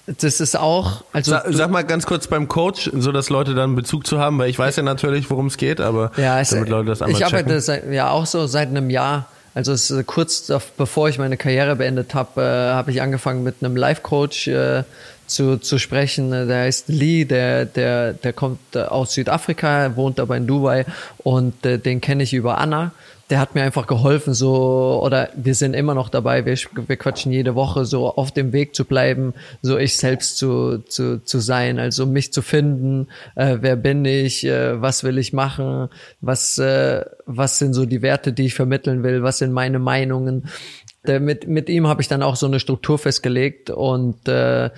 das ist auch, also Sa sag mal ganz kurz beim Coach, so dass Leute dann Bezug zu haben, weil ich weiß ja natürlich, worum es geht, aber Ja, es, damit Leute das einmal ich arbeite checken. seit, ja auch so seit einem Jahr. Also es ist kurz bevor ich meine Karriere beendet habe, äh, habe ich angefangen mit einem Life-Coach äh, zu, zu sprechen. Äh, Der heißt Lee, der, der, der kommt äh, aus Südafrika, wohnt aber in Dubai und äh, den kenne ich über Anna. Der hat mir einfach geholfen, so, oder wir sind immer noch dabei, wir, wir quatschen jede Woche, so auf dem Weg zu bleiben, so ich selbst zu, zu, zu sein, also mich zu finden, äh, wer bin ich, äh, was will ich machen, was, äh, was sind so die Werte, die ich vermitteln will, was sind meine Meinungen. Der, mit, mit ihm habe ich dann auch so eine Struktur festgelegt und äh,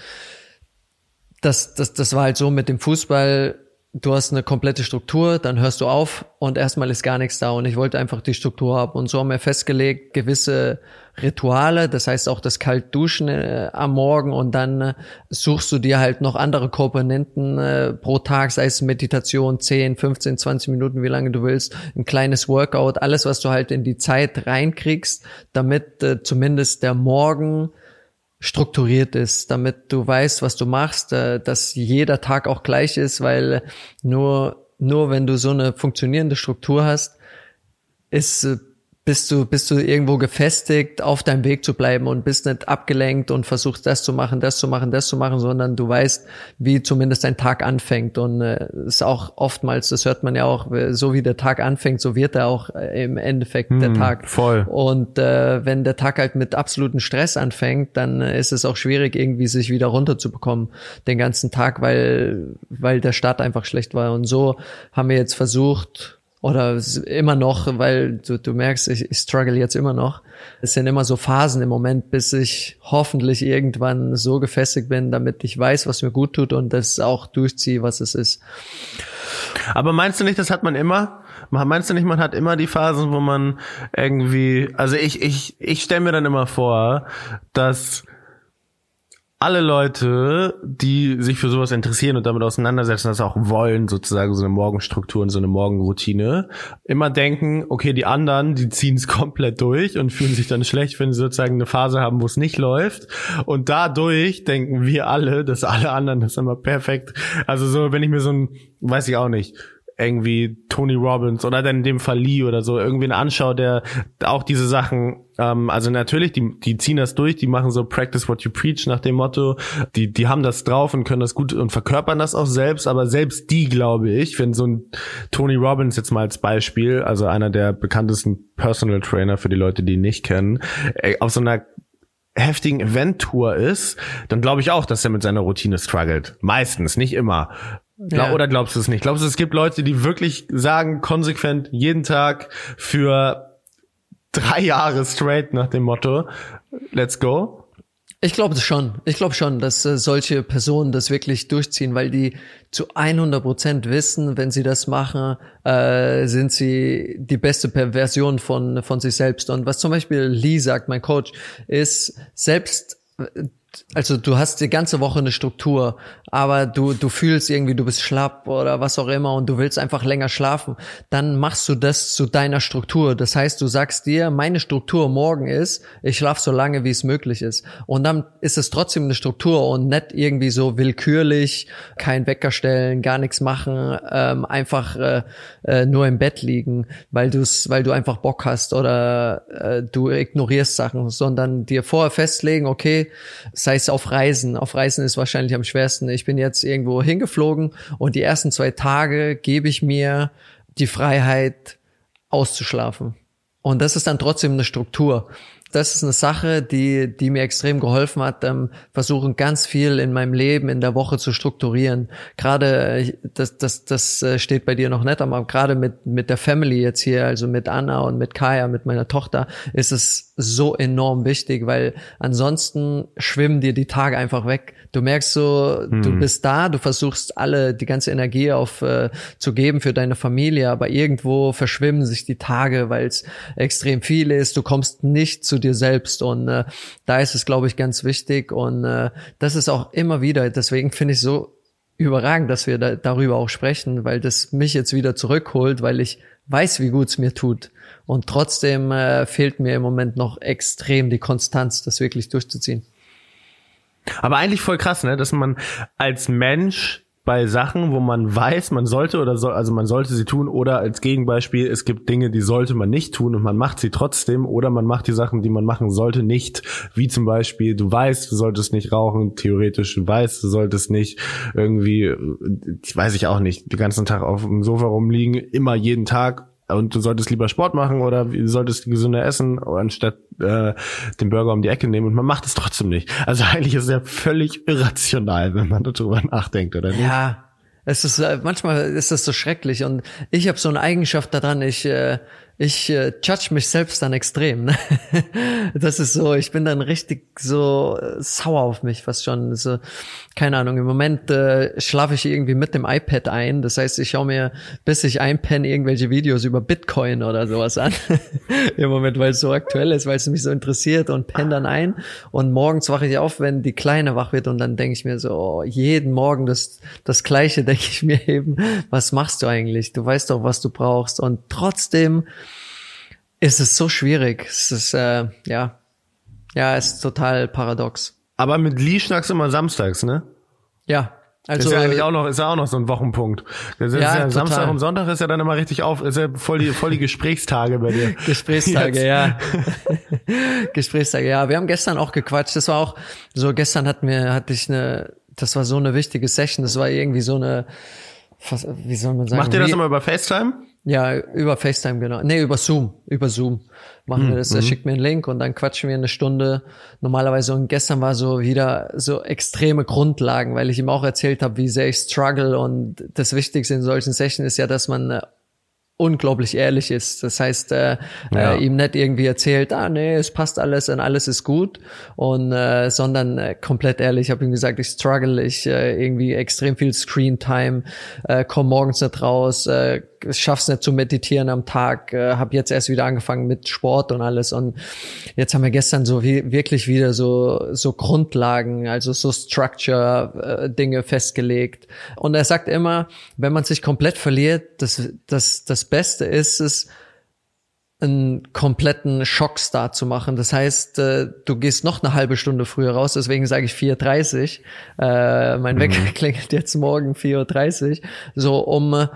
das, das, das war halt so mit dem Fußball, du hast eine komplette Struktur, dann hörst du auf und erstmal ist gar nichts da. Und ich wollte einfach die Struktur haben. Und so haben wir festgelegt, gewisse Rituale, das heißt auch das Kaltduschen äh, am Morgen. Und dann äh, suchst du dir halt noch andere Komponenten äh, pro Tag, sei es Meditation, 10, 15, 20 Minuten, wie lange du willst, ein kleines Workout, alles, was du halt in die Zeit reinkriegst, damit äh, zumindest der Morgen strukturiert ist, damit du weißt, was du machst, äh, dass jeder Tag auch gleich ist, weil nur, nur wenn du so eine funktionierende Struktur hast, ist, äh, bist du, bist du irgendwo gefestigt, auf deinem Weg zu bleiben und bist nicht abgelenkt und versuchst das zu machen, das zu machen, das zu machen, sondern du weißt, wie zumindest dein Tag anfängt. Und äh, ist auch oftmals, das hört man ja auch, äh, so wie der Tag anfängt, so wird er auch äh, im Endeffekt der Hm, Tag. voll. Und äh, wenn der Tag halt mit absolutem Stress anfängt, dann äh, ist es auch schwierig, irgendwie sich wieder runterzubekommen den ganzen Tag, weil, weil der Start einfach schlecht war. Und so haben wir jetzt versucht, oder immer noch, weil du, du merkst, ich, ich struggle jetzt immer noch. Es sind immer so Phasen im Moment, bis ich hoffentlich irgendwann so gefestigt bin, damit ich weiß, was mir gut tut und das auch durchziehe, was es ist. Aber meinst du nicht, das hat man immer? Meinst du nicht, man hat immer die Phasen, wo man irgendwie, also ich, ich, ich stelle mir dann immer vor, dass alle Leute, die sich für sowas interessieren und damit auseinandersetzen, das auch wollen, sozusagen so eine Morgenstruktur und so eine Morgenroutine, immer denken, okay, die anderen, die ziehen es komplett durch und fühlen sich dann schlecht, wenn sie sozusagen eine Phase haben, wo es nicht läuft. Und dadurch denken wir alle, dass alle anderen das immer perfekt, also so, wenn ich mir so ein, weiß ich auch nicht, irgendwie Tony Robbins oder dann in dem Fall Lee oder so irgendwen anschaue, der auch diese Sachen, ähm, also natürlich, die, die ziehen das durch, die machen so Practice what you preach nach dem Motto, die, die haben das drauf und können das gut und verkörpern das auch selbst, aber selbst die, glaube ich, wenn so ein Tony Robbins jetzt mal als Beispiel, also einer der bekanntesten Personal Trainer für die Leute, die ihn nicht kennen, äh, auf so einer heftigen Event-Tour ist, dann glaube ich auch, dass er mit seiner Routine struggelt. Meistens, nicht immer. Ja. Oder glaubst du es nicht? Glaubst du, es gibt Leute, die wirklich sagen, konsequent jeden Tag für drei Jahre straight nach dem Motto, let's go? Ich glaube das schon. Ich glaube schon, dass äh, solche Personen das wirklich durchziehen, weil die zu 100 Prozent wissen, wenn sie das machen, äh, sind sie die beste Version von, von sich selbst. Und was zum Beispiel Lee sagt, mein Coach, ist selbst, äh, also du hast die ganze Woche eine Struktur, aber du, du fühlst irgendwie, du bist schlapp oder was auch immer und du willst einfach länger schlafen, dann machst du das zu deiner Struktur. Das heißt, du sagst dir, meine Struktur morgen ist, ich schlafe so lange, wie es möglich ist. Und dann ist es trotzdem eine Struktur und nicht irgendwie so willkürlich, kein Wecker stellen, gar nichts machen, ähm, einfach äh, äh, nur im Bett liegen, weil du weil du einfach Bock hast oder äh, du ignorierst Sachen, sondern dir vorher festlegen, okay, sei es auf Reisen. Auf Reisen ist wahrscheinlich am schwersten. Ich bin jetzt irgendwo hingeflogen und die ersten zwei Tage gebe ich mir die Freiheit auszuschlafen. Und das ist dann trotzdem eine Struktur. Das ist eine Sache, die, die mir extrem geholfen hat, ähm, versuchen ganz viel in meinem Leben in der Woche zu strukturieren. Gerade, äh, das, das, das äh, steht bei dir noch nicht, aber gerade mit, mit der Family jetzt hier, also mit Anna und mit Kaya, mit meiner Tochter, ist es so enorm wichtig, weil ansonsten schwimmen dir die Tage einfach weg. Du merkst so, hm. du bist da, du versuchst alle die ganze Energie auf äh, zu geben für deine Familie, aber irgendwo verschwimmen sich die Tage, weil es extrem viel ist. Du kommst nicht zu dir selbst und äh, da ist es, glaube ich, ganz wichtig und äh, das ist auch immer wieder. Deswegen finde ich so überragend, dass wir da, darüber auch sprechen, weil das mich jetzt wieder zurückholt, weil ich weiß, wie gut es mir tut. Und trotzdem äh, fehlt mir im Moment noch extrem die Konstanz, das wirklich durchzuziehen. Aber eigentlich voll krass, ne, dass man als Mensch bei Sachen, wo man weiß, man sollte oder soll, also man sollte sie tun oder als Gegenbeispiel, es gibt Dinge, die sollte man nicht tun und man macht sie trotzdem oder man macht die Sachen, die man machen sollte, nicht. Wie zum Beispiel, du weißt, du solltest nicht rauchen, theoretisch, du weißt, du solltest nicht irgendwie, ich weiß ich auch nicht, den ganzen Tag auf dem Sofa rumliegen, immer jeden Tag und du solltest lieber Sport machen oder du solltest gesünder essen, anstatt äh, den Burger um die Ecke nehmen und man macht es trotzdem nicht. Also eigentlich ist es ja völlig irrational, wenn man darüber nachdenkt, oder nicht? Ja, es ist äh, manchmal ist das so schrecklich und ich habe so eine Eigenschaft daran, ich äh, ich äh, judge mich selbst dann extrem. Ne? Das ist so, ich bin dann richtig so äh, sauer auf mich, was schon so, keine Ahnung, im Moment äh, schlafe ich irgendwie mit dem iPad ein. Das heißt, ich schaue mir, bis ich einpenne, irgendwelche Videos über Bitcoin oder sowas an. Im Moment, weil es so aktuell ist, weil es mich so interessiert und penne dann ein. Und morgens wache ich auf, wenn die Kleine wach wird und dann denke ich mir so, oh, jeden Morgen das, das Gleiche denke ich mir eben, was machst du eigentlich? Du weißt doch, was du brauchst. Und trotzdem ist es so schwierig. Es ist, äh, ja, ja, es ist total paradox. Aber mit Lee schnackst du immer samstags, ne? Ja. Also, ist ja eigentlich auch noch, ist ja auch noch so ein Wochenpunkt. Das ist ja, ja Samstag und Sonntag ist ja dann immer richtig auf, ist ja voll die, voll die Gesprächstage bei dir. Gesprächstage, Jetzt. ja. Gesprächstage, ja. Wir haben gestern auch gequatscht. Das war auch, so gestern hatten wir, hatte ich eine, das war so eine wichtige Session. Das war irgendwie so eine, wie soll man sagen? Macht ihr das immer über FaceTime? Ja, über FaceTime, genau. Nee, über Zoom. Über Zoom machen wir das. Er mhm. schickt mir einen Link und dann quatschen wir eine Stunde. Normalerweise und gestern war so wieder so extreme Grundlagen, weil ich ihm auch erzählt habe, wie sehr ich struggle und das Wichtigste in solchen Sessions ist ja, dass man unglaublich ehrlich ist. Das heißt, äh, ja. äh, ihm nicht irgendwie erzählt, ah nee, es passt alles und alles ist gut, und äh, sondern äh, komplett ehrlich. Ich habe ihm gesagt, ich struggle, ich äh, irgendwie extrem viel Screen Time, äh, komme morgens nicht raus, äh, schaff's nicht zu meditieren am Tag, äh, habe jetzt erst wieder angefangen mit Sport und alles und jetzt haben wir gestern so wie, wirklich wieder so so Grundlagen, also so Structure äh, Dinge festgelegt und er sagt immer, wenn man sich komplett verliert, das das das Beste ist es einen kompletten Schockstart zu machen. Das heißt, äh, du gehst noch eine halbe Stunde früher raus, deswegen sage ich 4.30 Äh, mein Wecker mhm. klingelt jetzt morgen 4.30 Uhr, so um äh,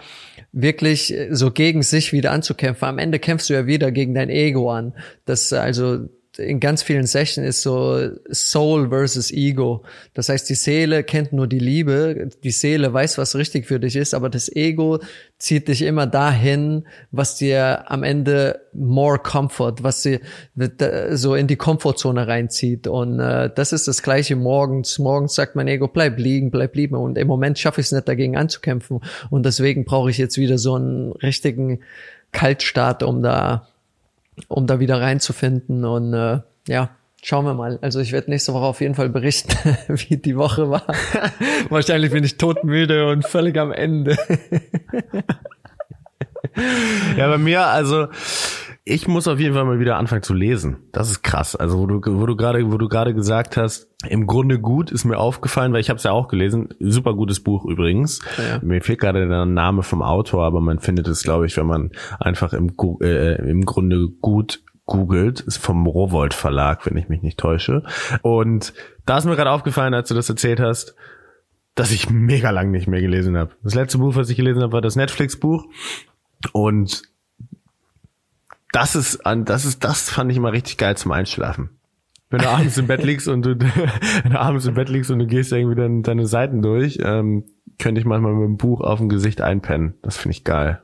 wirklich so gegen sich wieder anzukämpfen. Am Ende kämpfst du ja wieder gegen dein Ego an. Das also in ganz vielen Sessions ist so Soul versus Ego. Das heißt, die Seele kennt nur die Liebe, die Seele weiß, was richtig für dich ist, aber das Ego zieht dich immer dahin, was dir am Ende more comfort, was sie so in die Komfortzone reinzieht. Und äh, das ist das gleiche morgens. Morgens sagt mein Ego, bleib liegen, bleib liegen. Und im Moment schaffe ich es nicht, dagegen anzukämpfen. Und deswegen brauche ich jetzt wieder so einen richtigen Kaltstart, um da um da wieder reinzufinden. Und äh, ja, schauen wir mal. Also ich werde nächste Woche auf jeden Fall berichten, wie die Woche war. Wahrscheinlich bin ich todmüde und völlig am Ende. ja, bei mir, also ich muss auf jeden Fall mal wieder anfangen zu lesen. Das ist krass. Also wo du wo du gerade wo du gerade gesagt hast, im Grunde gut ist mir aufgefallen, weil ich habe es ja auch gelesen. Super gutes Buch übrigens. Ja. Mir fehlt gerade der Name vom Autor, aber man findet es, glaube ich, wenn man einfach im äh, im Grunde gut googelt, ist vom Rowold Verlag, wenn ich mich nicht täusche. Und da ist mir gerade aufgefallen, als du das erzählt hast, dass ich mega lang nicht mehr gelesen habe. Das letzte Buch, was ich gelesen habe, war das Netflix Buch und das ist, das ist, das fand ich immer richtig geil zum Einschlafen. Wenn du abends im Bett liegst und du, wenn du abends im Bett liegst und du gehst irgendwie dann deine Seiten durch, ähm, könnte ich manchmal mit dem Buch auf dem Gesicht einpennen. Das finde ich geil.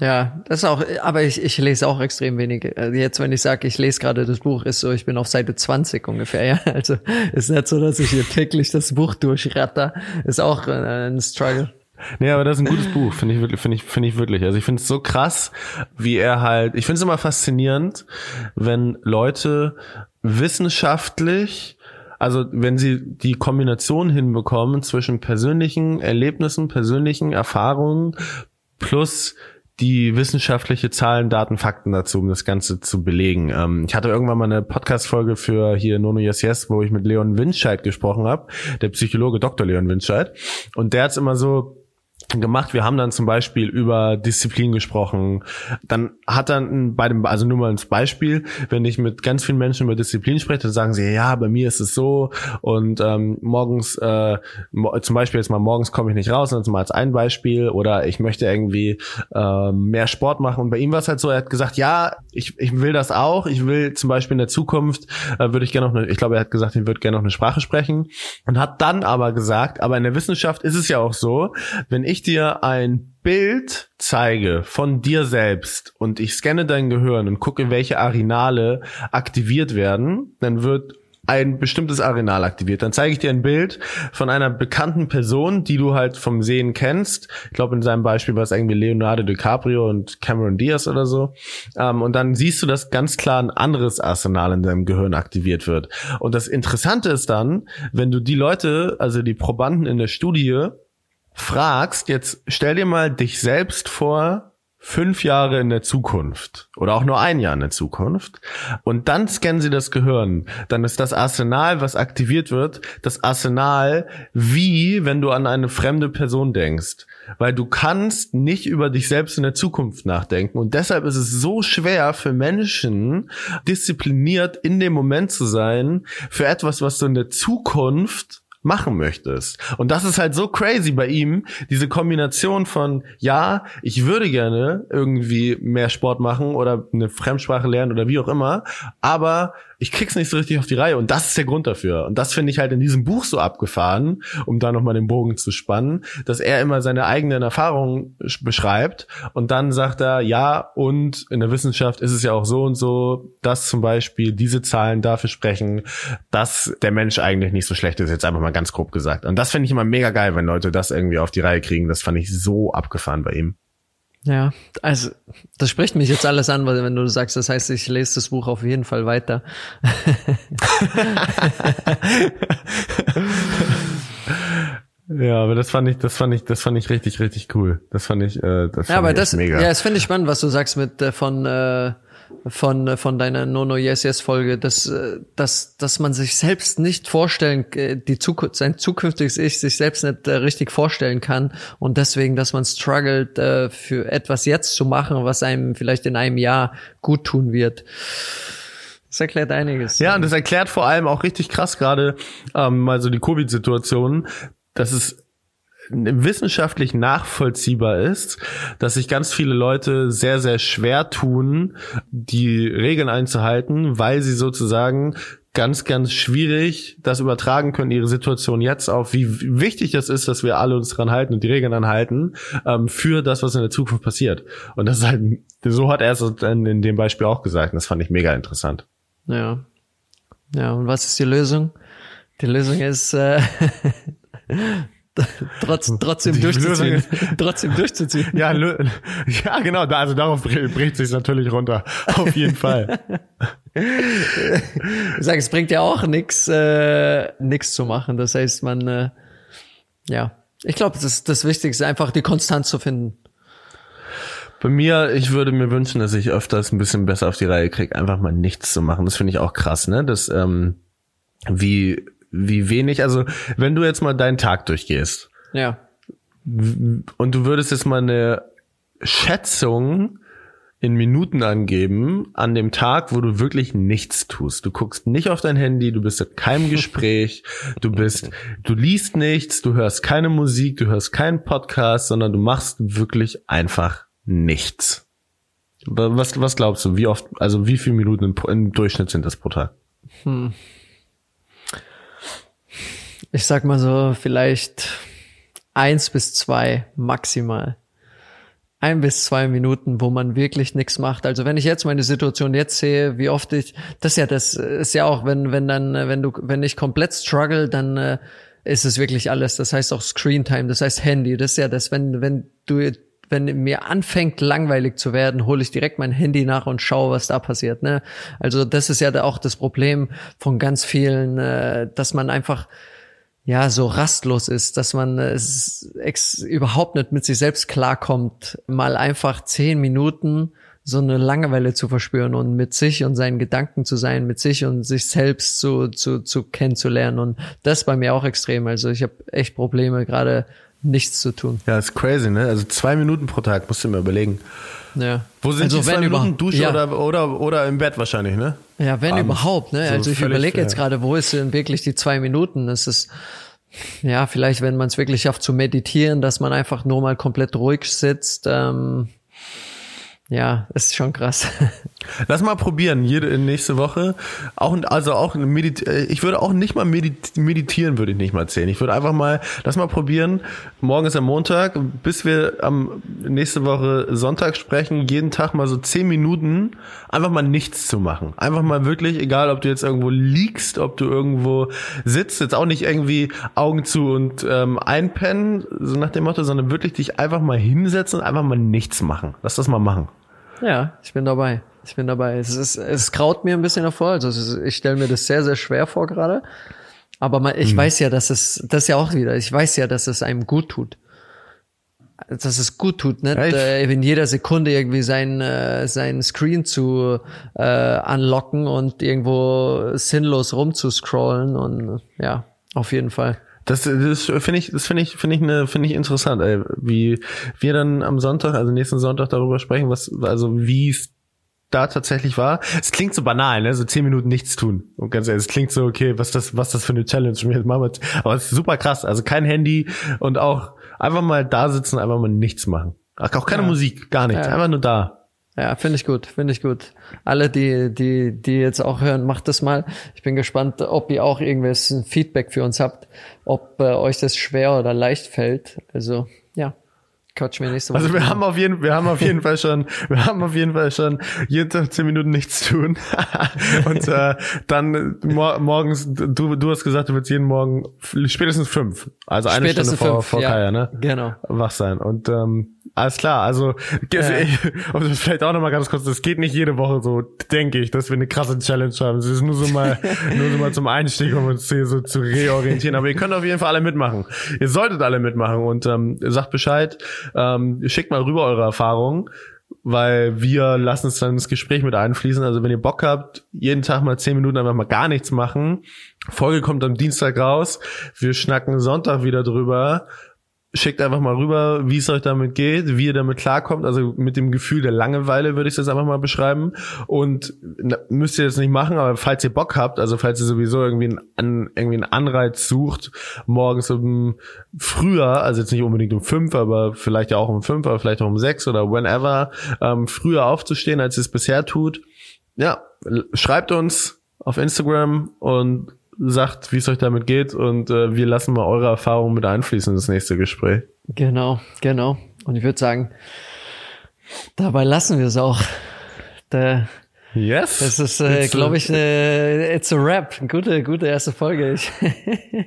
Ja, das ist auch, aber ich, ich lese auch extrem wenig. Also jetzt, wenn ich sage, ich lese gerade das Buch, ist so, ich bin auf Seite 20 ungefähr, ja. Also ist nicht so, dass ich hier täglich das Buch durchratter. Ist auch äh, ein Struggle. Nee, aber das ist ein gutes Buch, finde ich wirklich, finde ich, finde ich wirklich. Also ich finde es so krass, wie er halt, ich finde es immer faszinierend, wenn Leute wissenschaftlich also wenn sie die Kombination hinbekommen zwischen persönlichen Erlebnissen, persönlichen Erfahrungen plus die wissenschaftliche Zahlen, Daten, Fakten dazu, um das Ganze zu belegen. Ähm, ich hatte irgendwann mal eine Podcast-Folge für hier Nono Yes Yes, wo ich mit Leon Winscheid gesprochen habe, der Psychologe Dr. Leon Winscheid. Und der hat's immer so gemacht. Wir haben dann zum Beispiel über Disziplin gesprochen. Dann hat dann bei dem, also nur mal als Beispiel, wenn ich mit ganz vielen Menschen über Disziplin spreche, dann sagen sie, ja, bei mir ist es so. Und ähm, morgens, äh, zum Beispiel jetzt mal morgens komme ich nicht raus, das mal als ein Beispiel. Oder ich möchte irgendwie äh, mehr Sport machen. Und bei ihm war es halt so, er hat gesagt, ja, ich, ich will das auch, ich will zum Beispiel in der Zukunft, äh, würde ich gerne noch eine, ich glaube, er hat gesagt, ich würde gerne noch eine Sprache sprechen. Und hat dann aber gesagt, aber in der Wissenschaft ist es ja auch so, wenn ich dir ein Bild zeige von dir selbst und ich scanne dein Gehirn und gucke, welche Arenale aktiviert werden, dann wird ein bestimmtes Arenal aktiviert. Dann zeige ich dir ein Bild von einer bekannten Person, die du halt vom Sehen kennst. Ich glaube, in seinem Beispiel war es irgendwie Leonardo DiCaprio und Cameron Diaz oder so. Ähm, und dann siehst du, dass ganz klar ein anderes Arsenal in deinem Gehirn aktiviert wird. Und das Interessante ist dann, wenn du die Leute, also die Probanden in der Studie, fragst, jetzt stell dir mal dich selbst vor, fünf Jahre in der Zukunft oder auch nur ein Jahr in der Zukunft und dann scannen sie das Gehirn, dann ist das Arsenal, was aktiviert wird, das Arsenal wie wenn du an eine fremde Person denkst, weil du kannst nicht über dich selbst in der Zukunft nachdenken und deshalb ist es so schwer für Menschen diszipliniert in dem Moment zu sein für etwas, was du in der Zukunft machen möchtest. Und das ist halt so crazy bei ihm, diese Kombination von, ja, ich würde gerne irgendwie mehr Sport machen oder eine Fremdsprache lernen oder wie auch immer, aber ich krieg's nicht so richtig auf die Reihe und das ist der Grund dafür. Und das finde ich halt in diesem Buch so abgefahren, um da nochmal den Bogen zu spannen, dass er immer seine eigenen Erfahrungen beschreibt und dann sagt er, ja, und in der Wissenschaft ist es ja auch so und so, dass zum Beispiel diese Zahlen dafür sprechen, dass der Mensch eigentlich nicht so schlecht ist, jetzt einfach mal ganz grob gesagt. Und das finde ich immer mega geil, wenn Leute das irgendwie auf die Reihe kriegen. Das fand ich so abgefahren bei ihm. Ja, also das spricht mich jetzt alles an, weil wenn du sagst, das heißt, ich lese das Buch auf jeden Fall weiter. ja, aber das fand ich, das fand ich, das fand ich richtig, richtig cool. Das fand ich, äh, das fand ja, aber ich das, mega. ja, das finde ich spannend, was du sagst mit äh, von äh, von, von deiner Nono Yes Yes Folge, dass, äh, dass, dass man sich selbst nicht vorstellen, äh, die Zukunft, sein zukünftiges Ich sich selbst nicht äh, richtig vorstellen kann und deswegen, dass man struggelt, für etwas jetzt zu machen, was einem vielleicht in einem Jahr gut tun wird. Das erklärt einiges. Ja, und das erklärt vor allem auch richtig krass gerade ähm, mal so die Covid-Situation, dass es wissenschaftlich nachvollziehbar ist, dass sich ganz viele Leute sehr, sehr schwer tun, die Regeln einzuhalten, weil sie sozusagen ganz, ganz schwierig das übertragen können, ihre Situation jetzt auf, wie wichtig das ist, dass wir alle uns dran halten und die Regeln anhalten, ähm, für das, was in der Zukunft passiert. Und das ist halt, so hat er es in, dem Beispiel auch gesagt. Und das fand ich mega interessant. Ja. Ja, und was ist die Lösung? Die Lösung ist, äh, Trotz, trotzdem durchzuziehen. trotzdem durchzuziehen. Ja, ja, genau. Also darauf bricht sich natürlich runter. Auf jeden Fall. ich sage, es bringt ja auch nichts, äh, nichts zu machen. Das heißt, man, äh, ja, ich glaube, das, das Wichtigste ist einfach die Konstanz zu finden. Bei mir, ich würde mir wünschen, dass ich öfters ein bisschen besser auf die Reihe kriege, einfach mal nichts zu machen. Das finde ich auch krass, ne? Das, ähm, wie wie wenig, also wenn du jetzt mal deinen Tag durchgehst. Ja. Und du würdest jetzt mal eine Schätzung in Minuten angeben an dem Tag, wo du wirklich nichts tust. Du guckst nicht auf dein Handy, du bist in keinem Gespräch, du bist, du liest nichts, du hörst keine Musik, du hörst keinen Podcast, sondern du machst wirklich einfach nichts. Was, was glaubst du, wie oft, also wie viele Minuten im, im Durchschnitt sind das pro Tag? Hm ich sag mal so, vielleicht eins bis zwei maximal. ein bis zwei Minuten, wo man wirklich nichts macht. Also wenn ich jetzt meine Situation jetzt sehe, wie oft ich, das ist ja, das ist ja auch, wenn, wenn dann, wenn du, wenn ich komplett struggle, dann äh, ist es wirklich alles. Das heißt auch Screen Time, das heißt Handy. Das ist ja das, wenn, wenn du, wenn mir anfängt langweilig zu werden, hole ich direkt mein Handy nach und schaue, was da passiert. Ne? Also das ist ja auch das Problem von ganz vielen, äh, dass man einfach ja so rastlos ist, dass man es ex überhaupt nicht mit sich selbst klarkommt, mal einfach zehn Minuten so eine Langeweile zu verspüren und mit sich und seinen Gedanken zu sein, mit sich und sich selbst zu, zu, zu kennenzulernen. Und das bei mir auch extrem. Also ich habe echt Probleme, gerade nichts zu tun. Ja, ist crazy, ne? Also zwei Minuten pro Tag, musst du mir überlegen. Ja. Wo sind Also die zwei wenn Minuten? Dusche ja. oder, oder, oder im Bett wahrscheinlich, ne? Ja, wenn Abends. überhaupt, ne? So also ich völlig, überlege jetzt ja. gerade, wo ist denn wirklich die zwei Minuten? Es ist ja vielleicht, wenn man es wirklich schafft zu meditieren, dass man einfach nur mal komplett ruhig sitzt. Ähm, ja, ist schon krass. Lass mal probieren, jede nächste Woche. Auch also auch medit äh, ich würde auch nicht mal medit meditieren, würde ich nicht mal zählen. Ich würde einfach mal, lass mal probieren. Morgen ist am Montag, bis wir am nächste Woche Sonntag sprechen, jeden Tag mal so zehn Minuten einfach mal nichts zu machen. Einfach mal wirklich, egal ob du jetzt irgendwo liegst, ob du irgendwo sitzt, jetzt auch nicht irgendwie Augen zu und ähm, einpennen, so nach dem Motto, sondern wirklich dich einfach mal hinsetzen und einfach mal nichts machen. Lass das mal machen. Ja, ich bin dabei. Ich bin dabei. Es ist, es kraut mir ein bisschen davor. Also ist, ich stelle mir das sehr, sehr schwer vor gerade. Aber man, ich weiß ja, dass es, das ist ja auch wieder, ich weiß ja, dass es einem gut tut. Dass es gut tut, ich- äh, in jeder Sekunde irgendwie sein, äh, sein Screen zu äh, unlocken und irgendwo sinnlos rumzuscrollen und ja, auf jeden Fall. Das, das finde ich, das finde ich, finde ich eine, finde ich interessant, ey, wie wir dann am Sonntag, also nächsten Sonntag darüber sprechen, was, also wie es da tatsächlich war. Es klingt so banal, ne, so zehn Minuten nichts tun. Und ganz ehrlich, es klingt so, okay, was das, was das für eine Challenge jetzt machen wir. Aber es ist super krass. Also kein Handy und auch einfach mal da sitzen, einfach mal nichts machen. Ach, Auch keine Ja. Musik, gar nichts, Ja. einfach nur da. Ja, finde ich gut, finde ich gut. Alle, die, die, die jetzt auch hören, macht das mal. Ich bin gespannt, ob ihr auch irgendwas Feedback für uns habt, ob äh, euch das schwer oder leicht fällt. Also, quatsch mir nächste Woche. Also wir haben auf jeden, wir haben auf jeden Fall schon, wir haben auf jeden Fall schon jeden Tag zehn Minuten nichts tun. Und äh, dann mor morgens, du, du hast gesagt, du willst jeden Morgen spätestens fünf, also eine Spätestens Stunde vor, fünf, vor ja. Kaya, ne? Genau. Wach sein. Und ähm, alles klar, also ich, und vielleicht auch nochmal ganz kurz, das geht nicht jede Woche so, denke ich, dass wir eine krasse Challenge haben. Es ist nur so mal, nur so mal zum Einstieg, um uns hier so zu reorientieren. Aber ihr könnt auf jeden Fall alle mitmachen. Ihr solltet alle mitmachen und ähm, sagt Bescheid, ähm, schickt mal rüber eure Erfahrungen weil wir lassen es dann ins Gespräch mit einfließen. Also wenn ihr Bock habt, jeden Tag mal zehn Minuten einfach mal gar nichts machen. Folge kommt am Dienstag raus. Wir schnacken Sonntag wieder drüber. Schickt einfach mal rüber, wie es euch damit geht, wie ihr damit klarkommt. Also mit dem Gefühl der Langeweile würde ich das einfach mal beschreiben. Und na, müsst ihr jetzt nicht machen, aber falls ihr Bock habt, also falls ihr sowieso irgendwie einen, An- irgendwie einen Anreiz sucht, morgens um früher, also jetzt nicht unbedingt um fünf, aber vielleicht ja auch um fünf, aber vielleicht auch um sechs oder whenever, ähm, früher aufzustehen, als ihr es bisher tut. Ja, schreibt uns auf Instagram und sagt, wie es euch damit geht und äh, wir lassen mal eure Erfahrungen mit einfließen in das nächste Gespräch. Genau, genau. Und ich würde sagen, dabei lassen wir es auch. Da, Yes. das ist, äh, glaube ich, äh, it's a rap. Gute, gute erste Folge. Ich,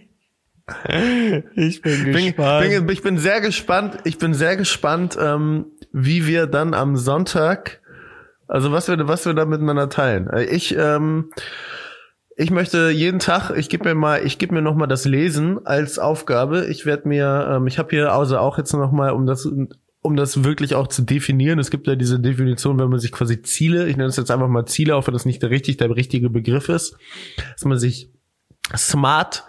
ich bin bin, gespannt. bin, ich bin sehr gespannt. Ich bin sehr gespannt, ähm, wie wir dann am Sonntag, also was wir, was wir da miteinander teilen. Äh, Ich, ähm, ich möchte jeden Tag, ich gebe mir mal, ich gebe mir noch mal das Lesen als Aufgabe. Ich werde mir, ähm, ich habe hier also auch jetzt noch mal, um das, um das wirklich auch zu definieren. Es gibt ja diese Definition, wenn man sich quasi Ziele, ich nenne es jetzt einfach mal Ziele, auch wenn das nicht der richtig der richtige Begriff ist, dass man sich smart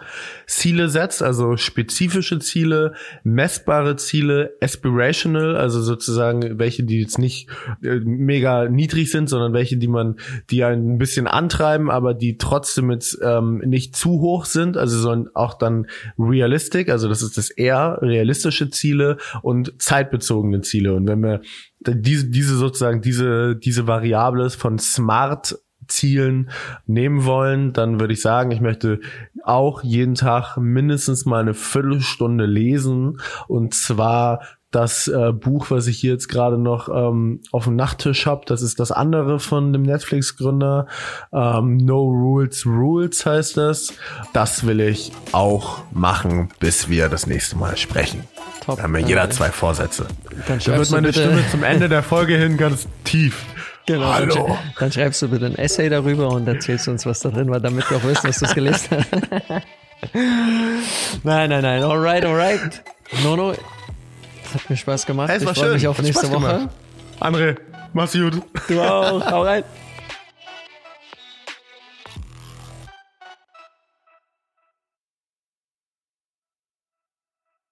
Ziele setzt, also spezifische Ziele, messbare Ziele, aspirational, also sozusagen welche, die jetzt nicht äh, mega niedrig sind, sondern welche, die man, die ein bisschen antreiben, aber die trotzdem jetzt ähm, nicht zu hoch sind, also sollen auch dann realistic, also das ist das eher realistische Ziele und zeitbezogene Ziele. Und wenn wir diese, diese sozusagen diese diese Variable von smart Zielen nehmen wollen, dann würde ich sagen, ich möchte auch jeden Tag mindestens mal eine Viertelstunde lesen und zwar das äh, Buch, was ich hier jetzt gerade noch ähm, auf dem Nachttisch habe. Das ist das andere von dem Netflix-Gründer. Ähm, no Rules Rules heißt das. Das will ich auch machen, bis wir das nächste Mal sprechen. Top. Da haben wir jeder zwei Vorsätze. Dann, dann wird meine Stimme zum Ende der Folge hin ganz tief. Genau. Hallo. Dann, dann, schreibst du bitte ein Essay darüber und erzählst uns, was da drin war, damit wir auch wissen, dass du es gelesen hast. nein, nein, nein. Alright, alright. Nono, es hat mir Spaß gemacht. Es war ich freue mich auf nächste Woche. André, mach's gut. Du auch. Hau rein.